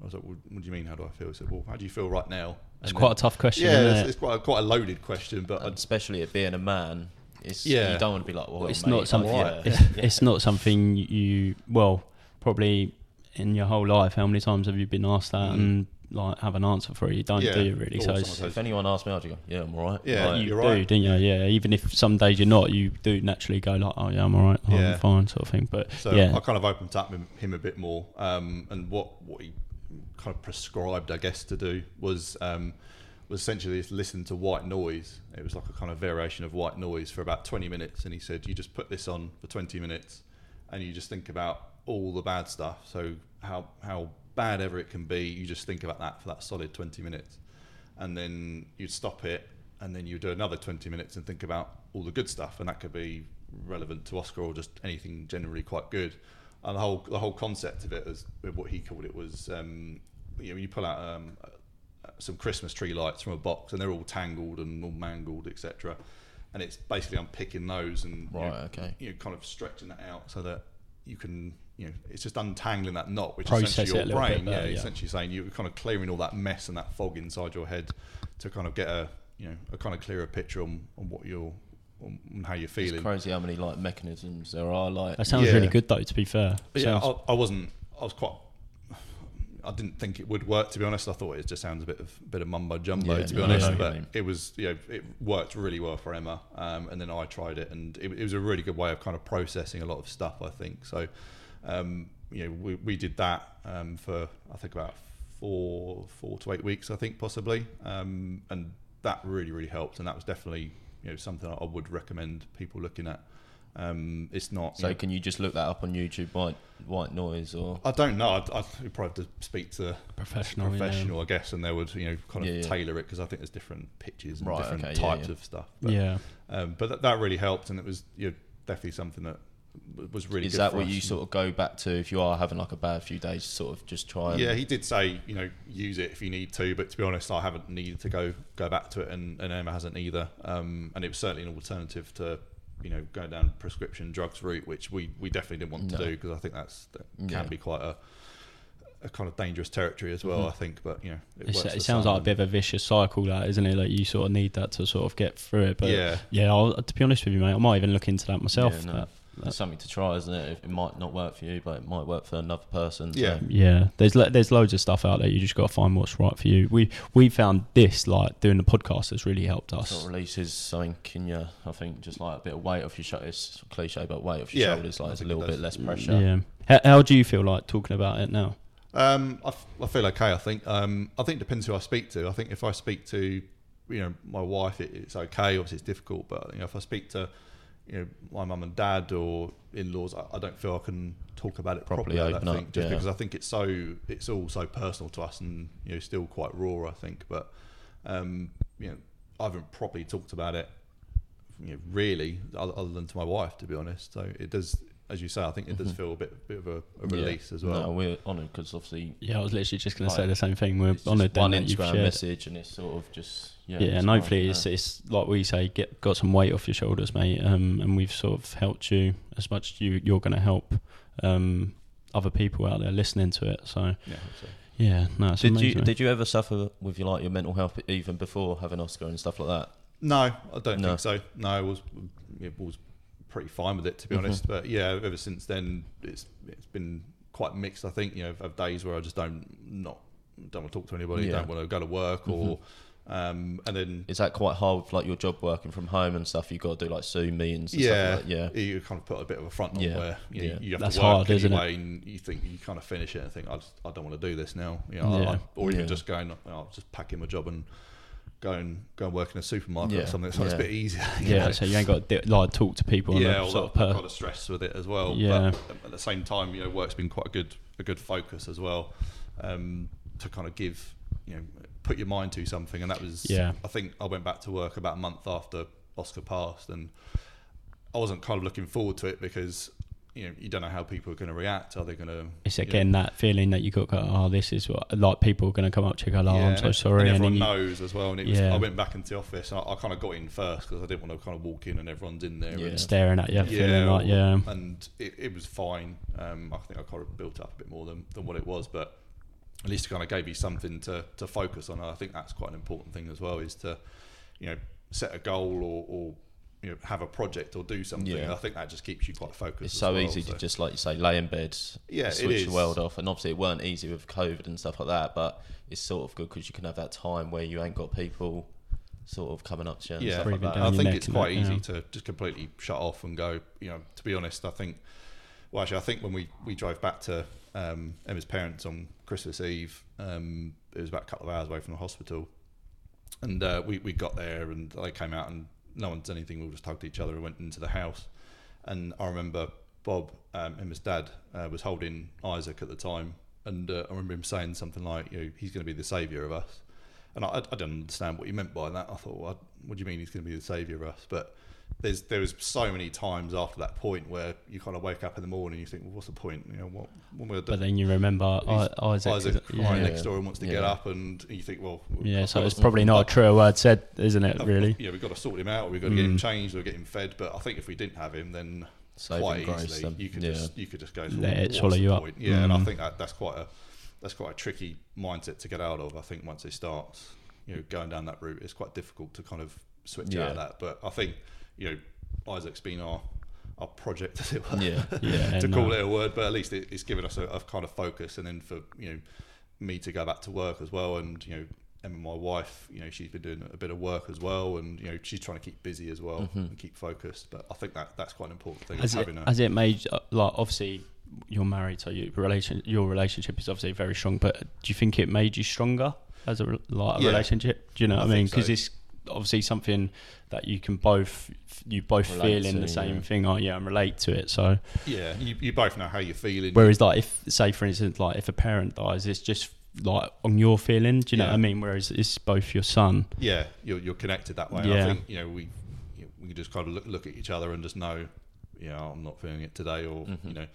I was like, well, "What do you mean? How do I feel?" He said, "Well, how do you feel right now?" it's And quite a tough question. yeah, isn't it's, it? it's quite a, quite a loaded question, but I, And especially it being a man, it's Yeah. you don't want to be like, well, it's mate, not something. I'm alright. It's, it's not something you. Well, probably in your whole life, how many times have you been asked that Mm. and like have an answer for it? You don't, Yeah. do you really? Or So someone it's, says- if anyone asked me, I'd go, yeah, I'm alright. Yeah, Like, you you're do, right. don't you? Yeah. Even if some days you're not, you do naturally go like, "Oh yeah, I'm alright. Oh, Yeah. I'm fine," sort of thing. But So yeah, I kind of opened up him, him a bit more, um, and what what he kind of prescribed, I guess, to do was um, was essentially just listen to white noise. It was like a kind of variation of white noise for about twenty minutes, and he said you just put this on for twenty minutes, and you just think about all the bad stuff. So how how bad ever it can be, you just think about that for that solid twenty minutes, and then you'd stop it, and then you do another twenty minutes and think about all the good stuff, and that could be relevant to Oscar or just anything generally quite good. And the whole the whole concept of it is what he called it was um, you know you pull out um, uh, some Christmas tree lights from a box and they're all tangled and all mangled etc. And it's basically unpicking those and you know, Right, okay. you know, kind of stretching that out so that you can you know it's just untangling that knot which Process is essentially your brain better, yeah, yeah. essentially saying you're kind of clearing all that mess and that fog inside your head to kind of get a you know a kind of clearer picture on, on what you're on, on how you're feeling. It's crazy how many like mechanisms there are. Like, that sounds yeah. really good though. To be fair, But yeah, Sounds- I, I wasn't. I was quite. [SIGHS] I didn't think it would work. To be honest, I thought it just sounds a bit of bit of mumbo jumbo. Yeah, to be no, honest, know what but mean. it was. You know, it worked really well for Emma. Um, and then I tried it, and it, it was a really good way of kind of processing a lot of stuff. I think so. Um, you know, we, we did that um, for I think about four four to eight weeks. I think possibly, um, and that really really helped. And that was definitely you know something I would recommend people looking at. Um, it's not. you so know, can you just look that up on YouTube, white white noise, or I don't know. I'd, I'd probably have to speak to professional. yeah. professional, I guess, and they would, you know, kind of Yeah, yeah. tailor it because I think there's different pitches and Right, different okay, yeah, types yeah. of stuff. But, Yeah. Um, but that, that really helped, and it was you know, definitely something that w- was really. is good that for what us. you sort of go back to if you are having like a bad few days? Sort of just try. And, Yeah, he did say you know use it if you need to, but to be honest, I haven't needed to go go back to it, and, and Emma hasn't either. Um, and it was certainly an alternative to you know going down prescription drugs route, which we, we definitely didn't want to do because I think that's that Yeah. can be quite a a kind of dangerous territory as well. Mhm. I think, but you know, it, works it sounds like a bit of a vicious cycle, that isn't it? Like you sort of need that to sort of get through it. But yeah, yeah, I'll, to be honest with you, mate, I might even look into that myself. Yeah, no. That- It's something to try, isn't it? It might not work for you, but it might work for another person. so- Yeah. Yeah, there's lo- there's loads of stuff out there. You just got to find what's right for you. We we found this like doing the podcast has really helped us. Sort of releases something in your, I think, just like a bit of weight off your shoulders. It's cliche, but weight off your Yeah, shoulders, like it's a little it bit less pressure. Yeah. How, how do you feel like talking about it now? Um, I, f- I feel okay. I think. Um, I think it depends who I speak to. I think if I speak to, you you know my wife, it, it's okay. Obviously, it's difficult, but you know if I speak to you know my mum and dad or in-laws, I, I don't feel I can talk about it Properly properly. I open don't up, think, just yeah. because I think it's so it's all so personal to us and you know still quite raw. I think, but um, you know I haven't properly talked about it you know, really, other, other than to my wife, to be honest. So it does, as you say, I think it does feel a bit, bit of a, a Yeah. release as well. No, we're honoured because obviously Yeah, I was literally just going to say the same thing. We're it's honoured one that you've Instagram shared. message and it's sort of just yeah. Yeah, and hopefully yeah. it's, it's like we say, get got some weight off your shoulders, mate. Um, and we've sort of helped you as much as you you're going to help um, other people out there listening to it. So Yeah, so. yeah, no, it's Did amazing. you did you ever suffer with your like your mental health even before having Oscar and stuff like that? No, I don't No. think so. No, I was it was pretty fine with it to be Mhm. honest. But yeah, ever since then, it's it's been quite mixed. I think you know, of days where I just don't not don't want to talk to anybody, Yeah. don't want to go to work, or Mm-hmm. um, and then Is that quite hard with like your job working from home and stuff? You got to do like Zoom meetings. And yeah, Stuff like that? yeah. you kind of put a bit of a front on Yeah. where you, know, Yeah. you have That's to work hard, isn't it? anyway, and you think you kind of finish it and think I, just, I don't want to do this now, you know, Yeah. I- or even Yeah. just going, I'll just pack in my job and go and go and work in a supermarket Yeah. or something. So it's a bit easier. [LAUGHS] yeah, know. so you ain't got to like talk to people. yeah, a well, sort of that, per- kind of stress with it as well. Yeah. But at the same time, you know, work's been quite a good a good focus as well um, to kind of give you know put your mind to something, and that was Yeah. I think I went back to work about a month after Oscar passed, and I wasn't kind of looking forward to it because you know you don't know how people are going to react. Are they going to? it's again that feeling that you got. Go, oh, this is what like people are going to come up to you. Go, oh, I'm so sorry, And and, everyone you, knows as well. And it was, Yeah. I went back into the office and I, I kind of got in first because I didn't want to kind of walk in and everyone's in there. Yeah. And, staring at you, feeling like yeah, and it, it was fine. Um, I think I kind of built up a bit more than, than what it was, but at least it kind of gave you something to, to focus on. And I think that's quite an important thing as well, is to you know set a goal or, or you know have a project or do something. Yeah. I think that just keeps you quite focused. It's so well, easy to just like you say, lay in bed, Yeah, switch the world off, and obviously it weren't easy with COVID and stuff like that. But it's sort of good because you can have that time where you ain't got people sort of coming up to you and yeah, stuff like that. down I think it's quite easy yeah. to just completely shut off and go. You know, to be honest, I think. Well, actually, I think when we, we drove back to um, Emma's parents on Christmas Eve, um, it was about a couple of hours away from the hospital, and uh, we we got there and they came out and no one did anything. We just hugged each other and went into the house, and I remember Bob, um, his dad, uh, was holding Isaac at the time, and uh, I remember him saying something like, "You know, he's going to be the saviour of us." And I, I don't understand what he meant by that. I thought, well, what do you mean he's going to be the saviour of us? But there's there was so many times after that point where you kind of wake up in the morning and you think, well, what's the point? You know, what, what am I but going to do? then you remember I, Isaac. Isaac crying yeah, next door and wants to get up, and you think, well, yeah, so it's probably not a true word said, isn't it? Really? Yeah, we've got to sort him out. Or we've got to get him Mm. changed or get him fed. But I think if we didn't have him, then Save quite easily them. you could yeah. just you could just go Let "Well, it swallow the you up. point?" Yeah, and I Mm. think that that's quite a that's quite a tricky mindset to get out of. I think once it starts, you know, going down that route, it's quite difficult to kind of switch out of that. But I think you know, Isaac's been our our project, [LAUGHS] as it were, Yeah. Yeah, [LAUGHS] to no. call it a word. But at least it, it's given us a, a kind of focus, and then for you know me to go back to work as well, and you know. Emma, my wife, you know, she's been doing a bit of work as well, and you know, she's trying to keep busy as well Mhm. and keep focused. But I think that that's quite an important thing. Has it, a, has it made uh, like obviously you're married, so your relation your relationship is obviously very strong. But do you think it made you stronger as a like a Yeah. relationship? Do you know what I, I mean? Because so. it's obviously something that you can both you both Relate feel in to, the same yeah. thing. Oh yeah, and relate to it. So yeah, you, you both know how you're feeling. whereas like if say for instance like if a parent dies, it's just like on your feeling. Do you know Yeah. what I mean? Whereas it's both your son. yeah, you're, you're connected that way. Yeah. I think you know we you know, we can just kind of look, look at each other and just know, you know, I'm not feeling it today, or Mhm. you know,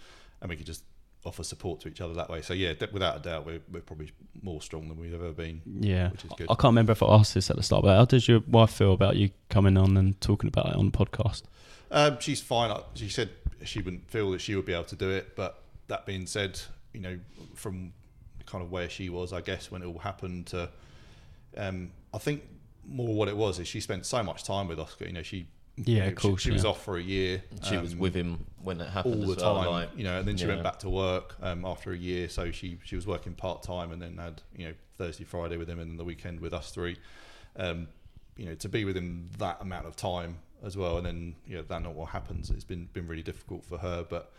and we can just offer support to each other that way. So yeah, without a doubt, we're, we're probably more strong than we've ever been. Yeah, Which is good. I can't remember if I asked this at the start, but how does your wife feel about you coming on and talking about it on the podcast? Um, she's fine. She said she wouldn't feel that she would be able to do it, but that being said, you know, from kind of where she was, I guess when it all happened, to um, I think more what it was is she spent so much time with Oscar. You know, she Yeah, you know, of course. She, she was off for a year. She was um, with him when it happened all as the well. time, Like, you know, and then she yeah. went back to work um, after a year. So she she was working part time and then had you know Thursday, Friday with him, and then the weekend with us three. Um, you know, to be with him that amount of time as well, and then you know that not what happens. It's been been really difficult for her, but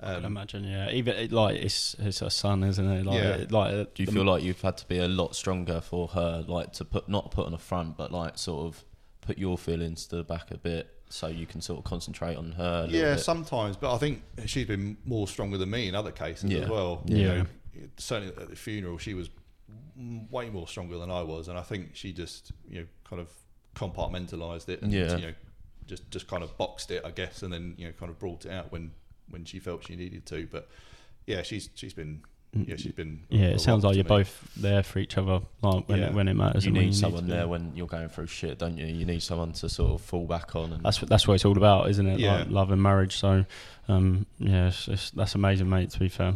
I can Um, imagine, yeah. Even it, like it's it's her son, isn't it? Like, Yeah. it- like Do you the- feel like you've had to be a lot stronger for her, like to put not put on a front, but like sort of put your feelings to the back a bit, so you can sort of concentrate on her? A yeah, bit? sometimes, but I think she's been more stronger than me in other cases Yeah. as well. Yeah. You know, certainly at the funeral, she was way more stronger than I was, and I think she just you know kind of compartmentalized it and Yeah. you know just just kind of boxed it, I guess, and then you know kind of brought it out when when she felt she needed to. But yeah, she's she's been yeah she's been Mm. Yeah, it sounds like you're me. both there for each other, like when Yeah. it, when it matters. you need to someone be. there when you're going through shit, don't you? You need someone to sort of fall back on. And That's what- that's what it's all about, isn't it? Yeah. Like love and marriage. So, um, yeah, it's, it's, that's amazing, mate. To be fair,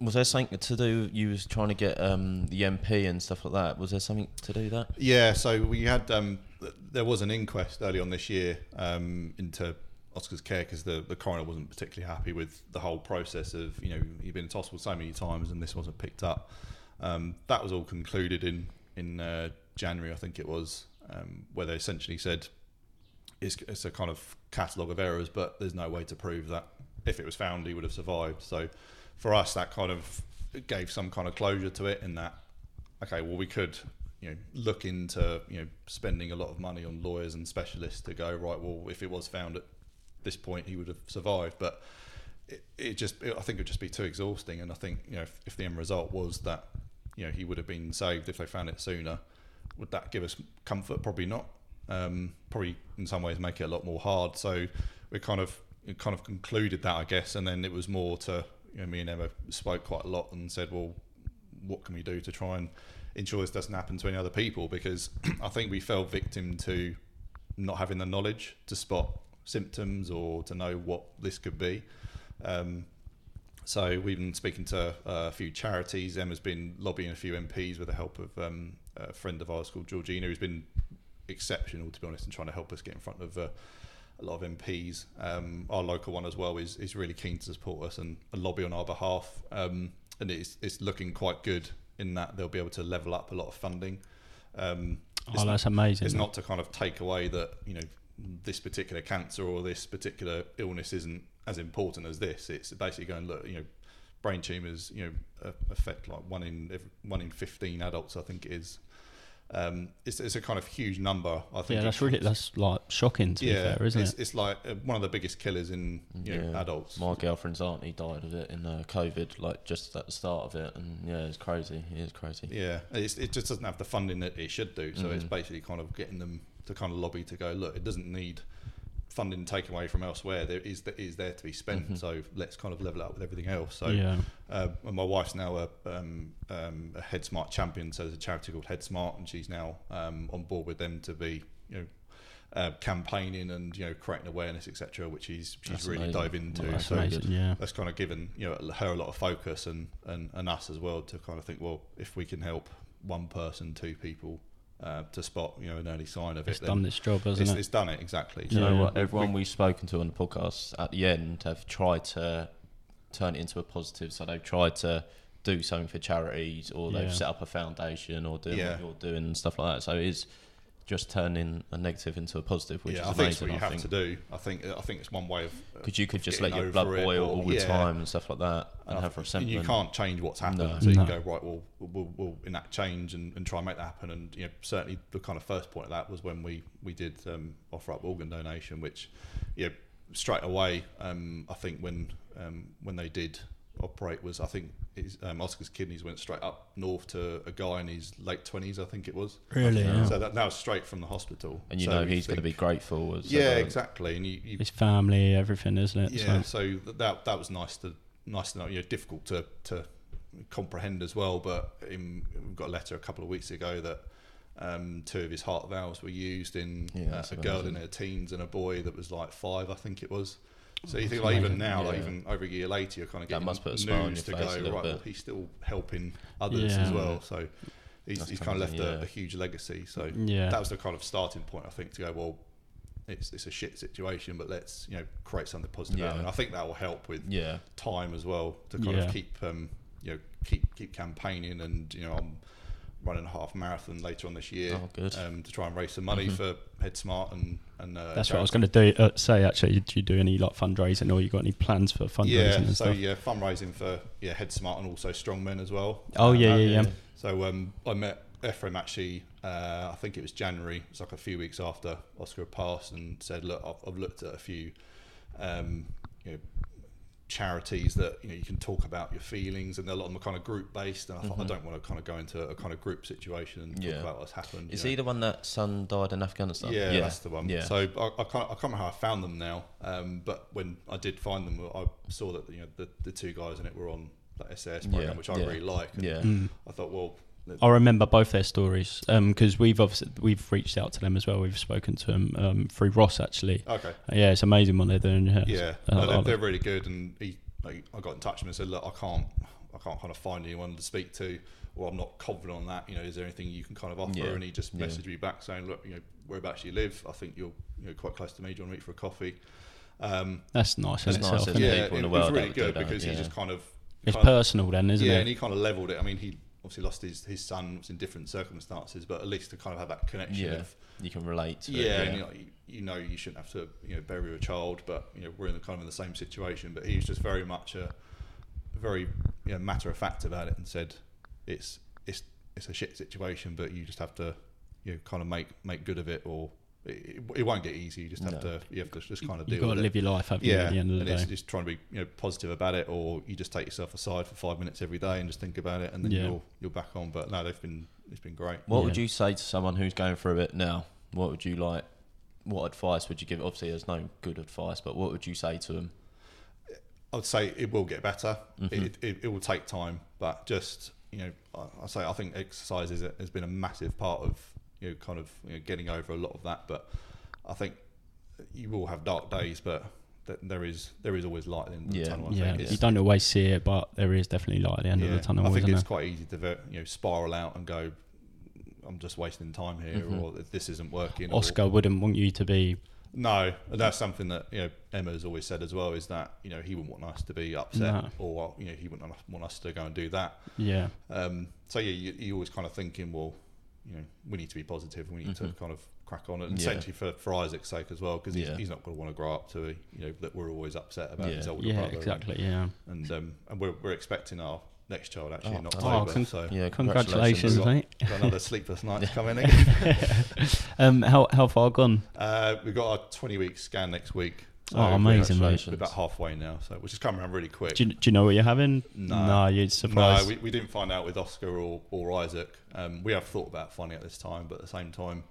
was there something to do? You was trying to get um, the MP and stuff like that. Was there something to do that? Yeah, so we had um, th- there was an inquest early on this year um, into Oscar's care because the, the coroner wasn't particularly happy with the whole process of you know he'd been into hospital so many times and this wasn't picked up. Um, that was all concluded in in uh, January, I think it was, um, where they essentially said it's, it's a kind of catalogue of errors, but there's no way to prove that if it was found he would have survived. So for us, that kind of gave some kind of closure to it in that okay, well, we could, you know, look into, you know, spending a lot of money on lawyers and specialists to go right. Well, if it was found at this point, he would have survived. But it, it just, it, I think it would just be too exhausting. And I think, you know, if, if the end result was that, you know, he would have been saved if they found it sooner, would that give us comfort? Probably not. Um, probably in some ways make it a lot more hard. So we kind of, kind of concluded that, I guess. And then it was more to, you know, me and Emma spoke quite a lot and said, well, what can we do to try and ensure this doesn't happen to any other people? Because [CLEARS THROAT] I think we fell victim to not having the knowledge to spot symptoms or to know what this could be. Um, so we've been speaking to uh, a few charities. Emma's been lobbying a few MPs with the help of um, a friend of ours called Georgina, who's been exceptional, to be honest, in trying to help us get in front of uh, a lot of MPs. Um, our local one as well is, is really keen to support us and, and lobby on our behalf. Um, and it's, it's looking quite good in that they'll be able to level up a lot of funding. Um, it's oh, not- that's amazing. it's not to kind of take away that you know this particular cancer or this particular illness isn't as important as this. It's basically going look, you know, brain tumors, you know, uh, affect like one in every, one in fifteen adults, I think it is. Um, it's, it's a kind of huge number. I think. yeah, that's really that's like shocking to yeah, be fair, isn't it's, it? it's like uh, one of the biggest killers in you know, Yeah. adults. My girlfriend's auntie died of it in uh, COVID, like just at the start of it, and yeah, it's crazy. It is crazy. Yeah, it's, it just doesn't have the funding that it should do. So it's Mhm. basically kind of getting them to kind of lobby to go, look, it doesn't need funding taken away from elsewhere. There is that is there to be spent. Mhm. So let's kind of level up with everything else. So yeah, uh, and my wife's now a, um, um, a Head Smart champion. So there's a charity called Head Smart, and she's now um, on board with them to be, you know. Uh, campaigning and you know creating awareness etc which she's she's That's really amazing. dove into Well, that's so amazing. Yeah, that's kind of given you know her a lot of focus and, and, and us as well to kind of think well if we can help one person two people uh, to spot you know an early sign of it's it done this job, hasn't it's, it? it's done it exactly you Yeah. know what? Everyone we've spoken to on the podcast at the end have tried to turn it into a positive. So they've tried to do something for charities, or they've Yeah. set up a foundation, or doing Yeah. what you're doing and stuff like that. So it is just turning a negative into a positive, which yeah, is I think amazing. what you I have to do I think I think it's one way of because you could just let your blood boil or- all the yeah. time and stuff like that, and, I have think resentment. you can't change what's happened No. so you No. can go right well we'll, we'll enact change and, and try and make that happen and you know certainly the kind of first point of that was when we we did um, offer up organ donation which you know straight away um, I think when um, when they did operate was I think his, um, Oscar's kidneys went straight up north to a guy in his late 20s I think it was Really, yeah. so that, that was straight from the hospital and you So know he's going to be grateful. As yeah exactly and you, you His family, everything, isn't it? yeah, So, so th- that that was nice to nice to know. You know, difficult to to comprehend as well. But in, we got a letter a couple of weeks ago that um, two of his heart valves were used in Yeah, uh, that's a girl in her teens and a boy that was like five, I think it was. So you think like even amazing. now, like even over a year later, you're kind of That getting must put a news smile on your to face go a right. little Well, he's still helping others Yeah. as well. So he's, That's he's kind of left amazing, a, a huge legacy. So yeah, that was the kind of starting point, I think, to go well. It's, it's a shit situation, but let's you know create something positive out. of it. And I think that will help with yeah, time as well to kind Yeah. of keep um, you know keep keep campaigning and you know I'm running a half marathon later on this year Oh, good. Um, to try and raise some money Mhm. for Head Smart and and uh, That's what I was going to do. Uh, say actually, do you do any like fundraising, or you got any plans for fundraising Yeah, and so stuff? yeah, fundraising for yeah Head Smart and also Strongmen as well. Oh Um, yeah, yeah, yeah. So um, I met Ephraim actually. Uh, I think it was January. It's like a few weeks after Oscar passed, and said, "Look, I've, I've looked at a few, um, you know, charities that you know you can talk about your feelings, and a lot of them are kind of group based. And I thought I Mhm. don't want to kind of go into a kind of group situation and Yeah. talk about what's happened. Is he know. the one that son died in Afghanistan? Yeah, that's the one. Yeah. So I, I, can't, I can't remember how I found them now, um, but when I did find them, I saw that you know the, the two guys in it were on that SAS program, Yeah, which I yeah. really like. and Yeah. Mm. I thought, well, I remember both their stories because we've obviously we've reached out to them as well. We've spoken to them um, through Ross actually. okay, Yeah, it's amazing what they're doing. Yeah, yeah, no, they're, like- they're really good. And he, like, I got in touch with him and said, look, I can't, I can't kind of find anyone to speak to, or I'm not confident on that. You know, is there anything you can kind of offer? Yeah, And he just yeah. messaged me back saying, look, you know, whereabouts do you live? I think you're, you know, quite close to me. Do you want to meet for a coffee? Um, That's nice. That's nice, itself, isn't isn't it? it? yeah, people in it, the it was really that would do good because he yeah. just kind of It's kind of- personal then, isn't yeah, it? Yeah, and he kind of leveled it. I mean, he obviously lost his, his son was in different circumstances, but at least to kind of have that connection Yeah. of You can relate to yeah, it. and you know, you, you know you shouldn't have to you know bury a child, but you know we're in the kind of in the same situation. But he was just very much a very you know, matter of fact about it and said it's it's it's a shit situation, but you just have to you know kind of make make good of it, or it, it won't get easy. You just have No. to you have to just kind of deal. You've got with to it live your life, haven't you? yeah, At the end of the and day. it's just trying to be you know positive about it, or you just take yourself aside for five minutes every day and just think about it, and then Yeah. you're you're back on. But no, they've been it's been great. What would you say to someone who's going through it now? What would you like? What advice would you give? Obviously, there's no good advice, but what would you say to them? I would say it will get better. Mhm. It, it it will take time, but just you know, I, I say I think exercise is a, has been a massive part of you know kind of you know, getting over a lot of that. But I think you will have dark days, but th- there is there is always light in the Yeah. tunnel. I yeah, think. you don't always see it, but there is definitely light at the end of the tunnel, I think isn't it's there? quite easy to ver- you know spiral out and go. I'm just wasting time here, Mhm. or this isn't working. or- Oscar wouldn't want you to be. No, that's something that you know Emma's always said as well. Is that you know he wouldn't want us to be upset, No. or you know he wouldn't want us to go and do that. Yeah, Um, so yeah, you, you're always kind of thinking, well, you know, we need to be positive. We need to Mhm. kind of crack on, and Yeah. essentially for, for Isaac's sake as well, because he's, Yeah. he's not going to want to grow up to, you know, that we're always upset about Yeah. his older yeah, brother. exactly. Yeah. And and, um, and we're, we're expecting our next child actually Oh, in oh, October. con- so Yeah, Congratulations, got- mate. got another sleepless [LAUGHS] night coming in. [LAUGHS] Um, how how far gone? Uh, we've got our 20 week scan next week. So Oh, amazing, mate. We're about halfway now, so which is coming around really quick. Do you, do you know what you're having? No. no you're surprised. No, we, we didn't find out with Oscar or, or Isaac. Um, we have thought about finding out this time, but at the same time,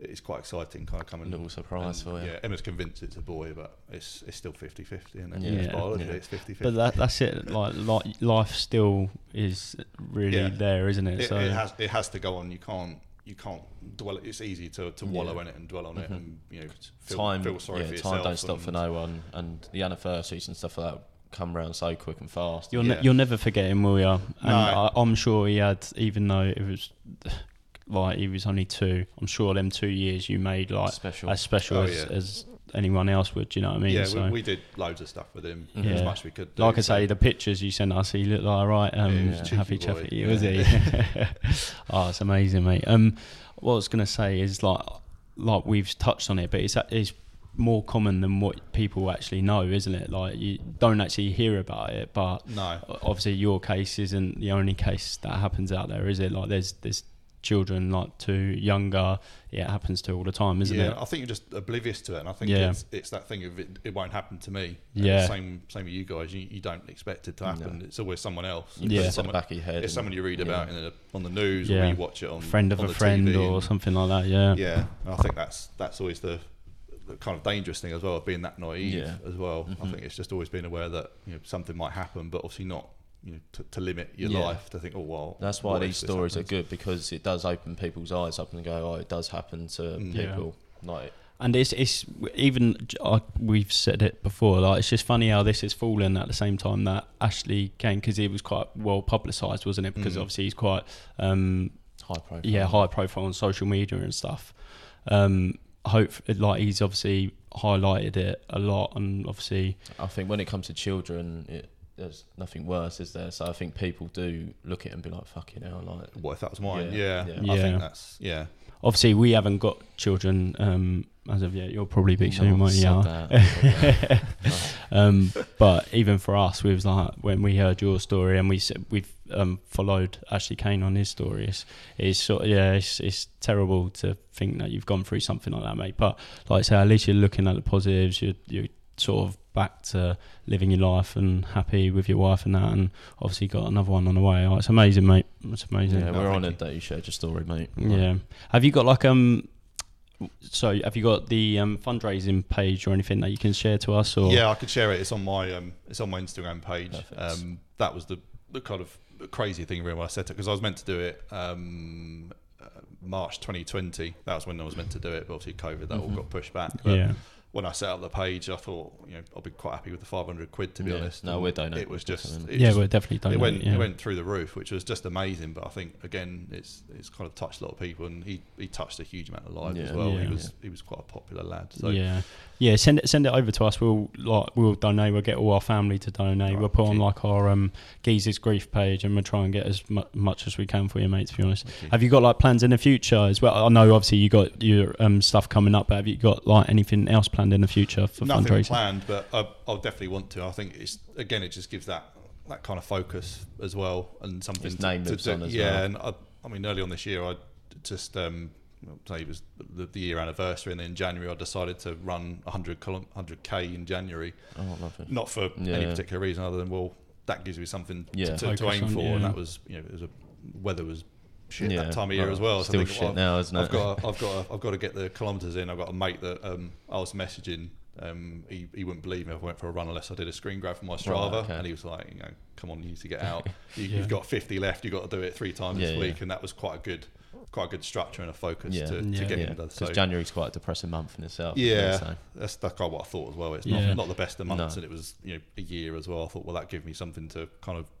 it's quite exciting kind of coming. A Little surprise and, for you. Yeah, Emma's convinced it's a boy, but it's it's still 50 50, and Yeah. it's biology, Yeah. it's 50 50. but that that's it. Like, like life still is really Yeah. there, isn't it? it, so it has it has to go on. You can't you can't dwell. It's easy to, to wallow Yeah. in it and dwell on it, Mhm. and you know feel, time, feel sorry yeah, for time don't stop for no one, and the anniversaries and stuff like that come around so quick and fast. You'll Yeah. ne- you'll never forget him, will you? And No. I, I'm sure he had, even though it was [SIGHS] like he was only two. I'm sure them two years you made like special. as special Oh, as, yeah. as anyone else would. You know what I mean? Yeah, so, we, we did loads of stuff with him Mhm. as much as we could. Do, like I so- say, the pictures you sent us, he looked like right um, Yeah, he was a happy chappy, was he? [LAUGHS] [LAUGHS] oh, it's amazing, mate. Um, what I was gonna say is like, like we've touched on it, but it's it's more common than what people actually know, isn't it? Like you don't actually hear about it, but no, obviously your case isn't the only case that happens out there, is it? Like there's there's children like to younger. Yeah, it happens to all the time, isn't it? yeah, it? I think you're just oblivious to it, and I think Yeah. it's, it's that thing of it, it won't happen to me. And Yeah. the same same with you guys. You, you don't expect it to happen. No. It's always someone else. You Yeah. put It's to the someone, back of your head. it's someone you read yeah. about in the, on the news Yeah. or you watch it on Friend of on a friend TV or and- something like that. Yeah. Yeah, and I think that's that's always the, the kind of dangerous thing as well of being that naive Yeah. as well. I Mhm. think it's just always being aware that you know something might happen, but obviously not you know to, to limit your Yeah. life to think oh well. That's why these stories are good because it does open people's eyes up and go, oh, it does happen to Mm. Yeah. people. Like, And it's it's even uh, we've said it before. Like it's just funny how this has fallen at the same time that Ashley Cain because he was quite well publicised, wasn't it? Because Mhm. obviously he's quite um, high profile. yeah high profile on social media and stuff. Um, hope like he's obviously highlighted it a lot, and obviously I think when it comes to children, it there's nothing worse, is there? So I think people do look at it and be like, "Fucking hell!" Like, What if that was mine? Yeah, Yeah, yeah. I think that's yeah. Obviously, we haven't got children um, as of yet. You'll probably be no, soon, won't you? [LAUGHS] um, but even for us, we was like when we heard your story and we we've um, followed Ashley Cain on his story. It's, it's sort of, yeah, it's, it's terrible to think that you've gone through something like that, mate. But like I say, at least you're looking at the positives. You're you're sort of back to living your life and happy with your wife and that, and obviously got another one on the way. Oh, it's amazing, mate. It's amazing. yeah, we're thank honoured you. that you shared your story, mate. Yeah. Have you got like um? So have you got the um, fundraising page or anything that you can share to us? Or Yeah, I could share it. It's on my um, it's on my Instagram page. Perfect. Um, that was the, the kind of crazy thing really when I set it because I was meant to do it um, uh, March 2020. That was when I was meant to do it, but obviously COVID that all Mhm. got pushed back. But yeah, when I set up the page, I thought you know I'll be quite happy with the 500 quid to be Yeah. honest. No, And we're donating It was just it yeah, just- we're definitely done. it went yeah. it went through the roof, which was just amazing. But I think again, it's it's kind of touched a lot of people, and he, he touched a huge amount of lives as well. Yeah. He was he was quite a popular lad. So yeah, yeah. Send it, send it over to us. We'll like we'll donate. We'll get all our family to donate. Right, we'll put on you. like our um Geezer's grief page, and we'll try and get as mu- much as we can for you, mate. To be honest, Thank you. have you got like plans in the future as well? I know obviously you got your um stuff coming up, but have you got like anything else planned in the future for nothing fundraising? planned, but I, I'll definitely want to. I think it's again, it just gives that that kind of focus as well, and something His to, name to lives do. on as yeah, well. and I, I mean, early on this year, I just um, say it was the, the year anniversary, and then in January, I decided to run 100 100 k in January, Oh, lovely. not for any particular reason other than well, that gives me something Yeah. to, to, to aim on, for, yeah. and that was you know, it was a weather was shit Yeah, that time of year well, as well. Still I think, shit well, now, isn't it? I've got, [LAUGHS] I've got, I've got to get the kilometres in. I've got a mate that um, I was messaging. Um, he, he wouldn't believe me if I went for a run unless I did a screen grab from my Strava, okay. and he was like, you know, come on, you need to get [LAUGHS] out. You, Yeah. You've got 50 left. You've got to do it three times Yeah, this yeah. week, and that was quite a good, quite a good structure and a focus Yeah. to, Yeah. to get yeah, him because So January's quite a depressing month in itself. isn't yeah, So, that's that's kind of what I thought as well. It's Yeah. not, not the best of months, No. and it was you know a year as well. I thought, well, that give me something to kind of, I think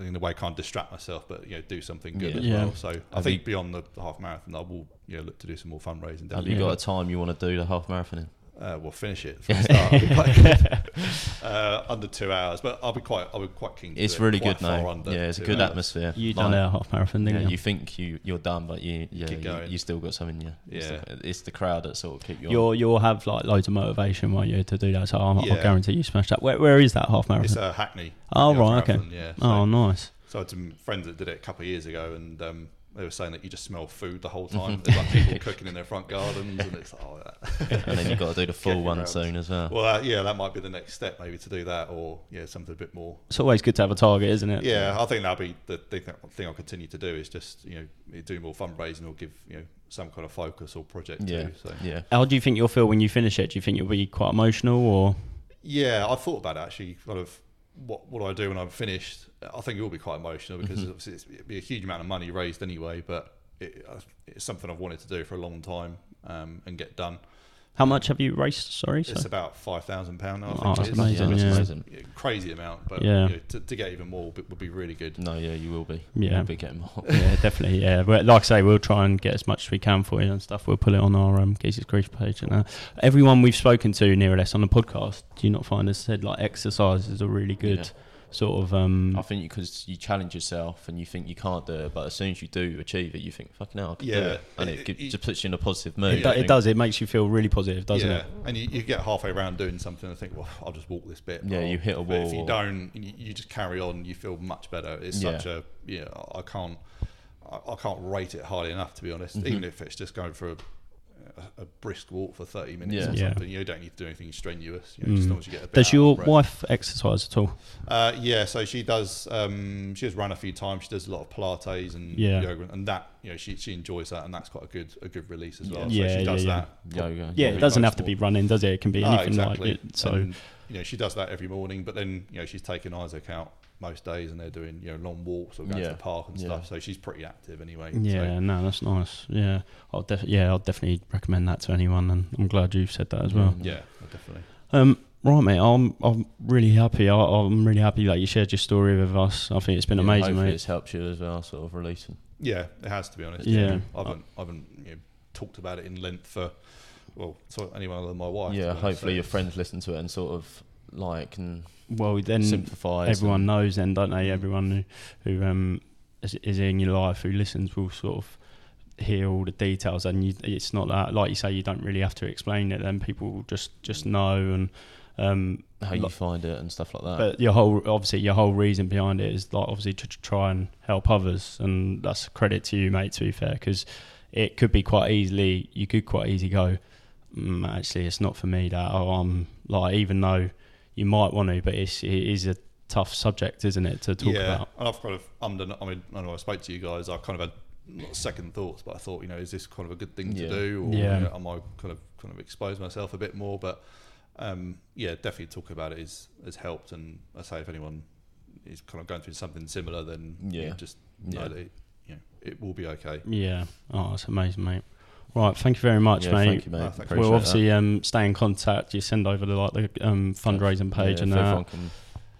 in a way, kind of distract myself, but you know, do something good Yeah. as Yeah. well. So I think you- beyond the, the half marathon, I will you know look to do some more fundraising. have you Yeah. got a time you want to do the half marathon in? Uh, we'll finish it from the [LAUGHS] start. It'll be quite good. [LAUGHS] uh, under two hours, but I'll be quite, I'll be quite keen. To It's do it really quite good far now. Yeah, it's a good hours. atmosphere. You Like, done our half marathon, didn't you you? think you you're done, but you yeah you, you still got something. Yeah, It's Yeah. the- it's the crowd that sort of keep you. on. You'll you'll have like loads of motivation, won't you, to do that? So I'll, I'll Yeah. guarantee you smash that. Where, where is that half It's marathon? uh, Hackney. Oh, right, half okay. Yeah. So, oh, nice. so I had some friends that did it a couple of years ago, and um, they were saying that you just smell food the whole time. There's like people cooking in their front gardens, and it's oh, that. [LAUGHS] and then you've got to do the full one soon as well. well, uh, yeah, that might be the next step, maybe to do that, or yeah, something a bit more. It's always good to have a target, isn't it? Yeah, I think that'll be the thing, thing I'll continue to do is just you know do more fundraising or give you know some kind of focus or project yeah, to. So yeah. How do you think you'll feel when you finish it? Do you think you'll be quite emotional, or yeah, I thought about it actually, kind of what what do I do when I'm finished? I think it will be quite emotional because Mm-hmm. obviously it'd be a huge amount of money raised anyway, but it, it's something I've wanted to do for a long time um, and get done. how much have you raced? Sorry, It's so about five thousand pound. Oh, think that's it is. amazing, that's yeah. amazing. Yeah, crazy amount, but Yeah. you know, to, to get even more would be, would be really good. No, yeah, you will be. Yeah. You'll be getting more. yeah, definitely. Yeah, but like I say, we'll try and get as much as we can for you and stuff. We'll put it on our um, Geezer's Grief page. And uh, everyone we've spoken to, near or less, on the podcast, do you not find has said like exercise is a really good Yeah. Sort of um, I think because you challenge yourself and you think you can't do it, but as soon as you do achieve it, you think, "Fucking hell, I can do Yeah. it," and it, It- gi- it- just puts you in a positive mood. it, do- it does. It makes you feel really positive, doesn't yeah, it? and you, you get halfway around doing something and think, well, I'll just walk this bit. Yeah, you hit a but If you don't, you, you just carry on. You feel much better. It's Yeah. such a yeah. I can't I, I can't rate it highly enough to be honest. Mhm. Even if it's just going for a, a, a brisk walk for thirty minutes Yeah. or Yeah. something, you don't need to do anything strenuous. You know, just as Mm. long as you get a bit Does your wife exercise at all? Uh, yeah, so she does. Um, she has run a few times. She does a lot of Pilates and Yeah. yoga, and that you know she she enjoys that, and that's quite a good a good release as well. Yeah, so she yeah, does yeah. that. Yoga. Yeah, Probably it doesn't most have to be running, does it? It can be Ah, anything exactly. like it. So And, you know, she does that every morning, but then you know she's taking Isaac out most days, and they're doing you know long walks or going Yeah. to the park and Yeah. stuff. So she's pretty active anyway. yeah, So, no, that's nice. Yeah, I'll def- yeah, I'll definitely recommend that to anyone, and I'm glad you've said that as well. yeah, definitely. Um, right, mate. I'm I'm really happy. I, I'm really happy that you shared your story with us. I think it's been Yeah, amazing, mate. It's helped you as well, sort of releasing. Yeah, it has to be honest. Yeah. I haven't I haven't you know, talked about it in length for well, so anyone other than my wife. yeah, to be honest. hopefully So your friends listen to it and sort of like and Well, then simplify. everyone knows, then, don't they? Everyone who, who um is, is in your life who listens will sort of hear all the details, and you, it's not that like you say you don't really have to explain it. Then people just just know and. Um, how you Like- find it and stuff like that. But your whole, obviously, your whole reason behind it is like obviously to, to try and help others, and that's a credit to you, mate. To be fair, because it could be quite easily, you could quite easily go, mm, actually, it's not for me. That or I'm like, even though you might want to, but it's it is a tough subject, isn't it, to talk yeah, about? and I've kind of under. I mean, I know I spoke to you guys. I kind of had not second thoughts, but I thought, you know, is this kind of a good thing Yeah. to do, or Yeah. you know, am I kind of kind of expose myself a bit more? But um, yeah, definitely talking about it is has helped. And I say, if anyone is kind of going through something similar, then you Yeah. just know Yeah. that it, you know, it will be okay. Yeah. Oh, that's amazing, mate. Right, thank you very much, yeah, mate. thank you, mate. No, thanks. We'll obviously um, stay in contact. You send over the like the um, fundraising page yeah, and if that. everyone can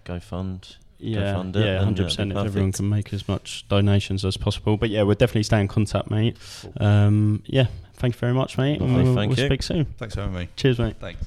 go fund. Yeah, fund it, yeah, hundred percent. If everyone can make as much donations as possible, but yeah, we'll definitely stay in contact, mate. Cool. Um, yeah, thank you very much, mate. and Lovely, we'll, thank we'll you. speak soon. Thanks for having me. Cheers, mate. Thanks.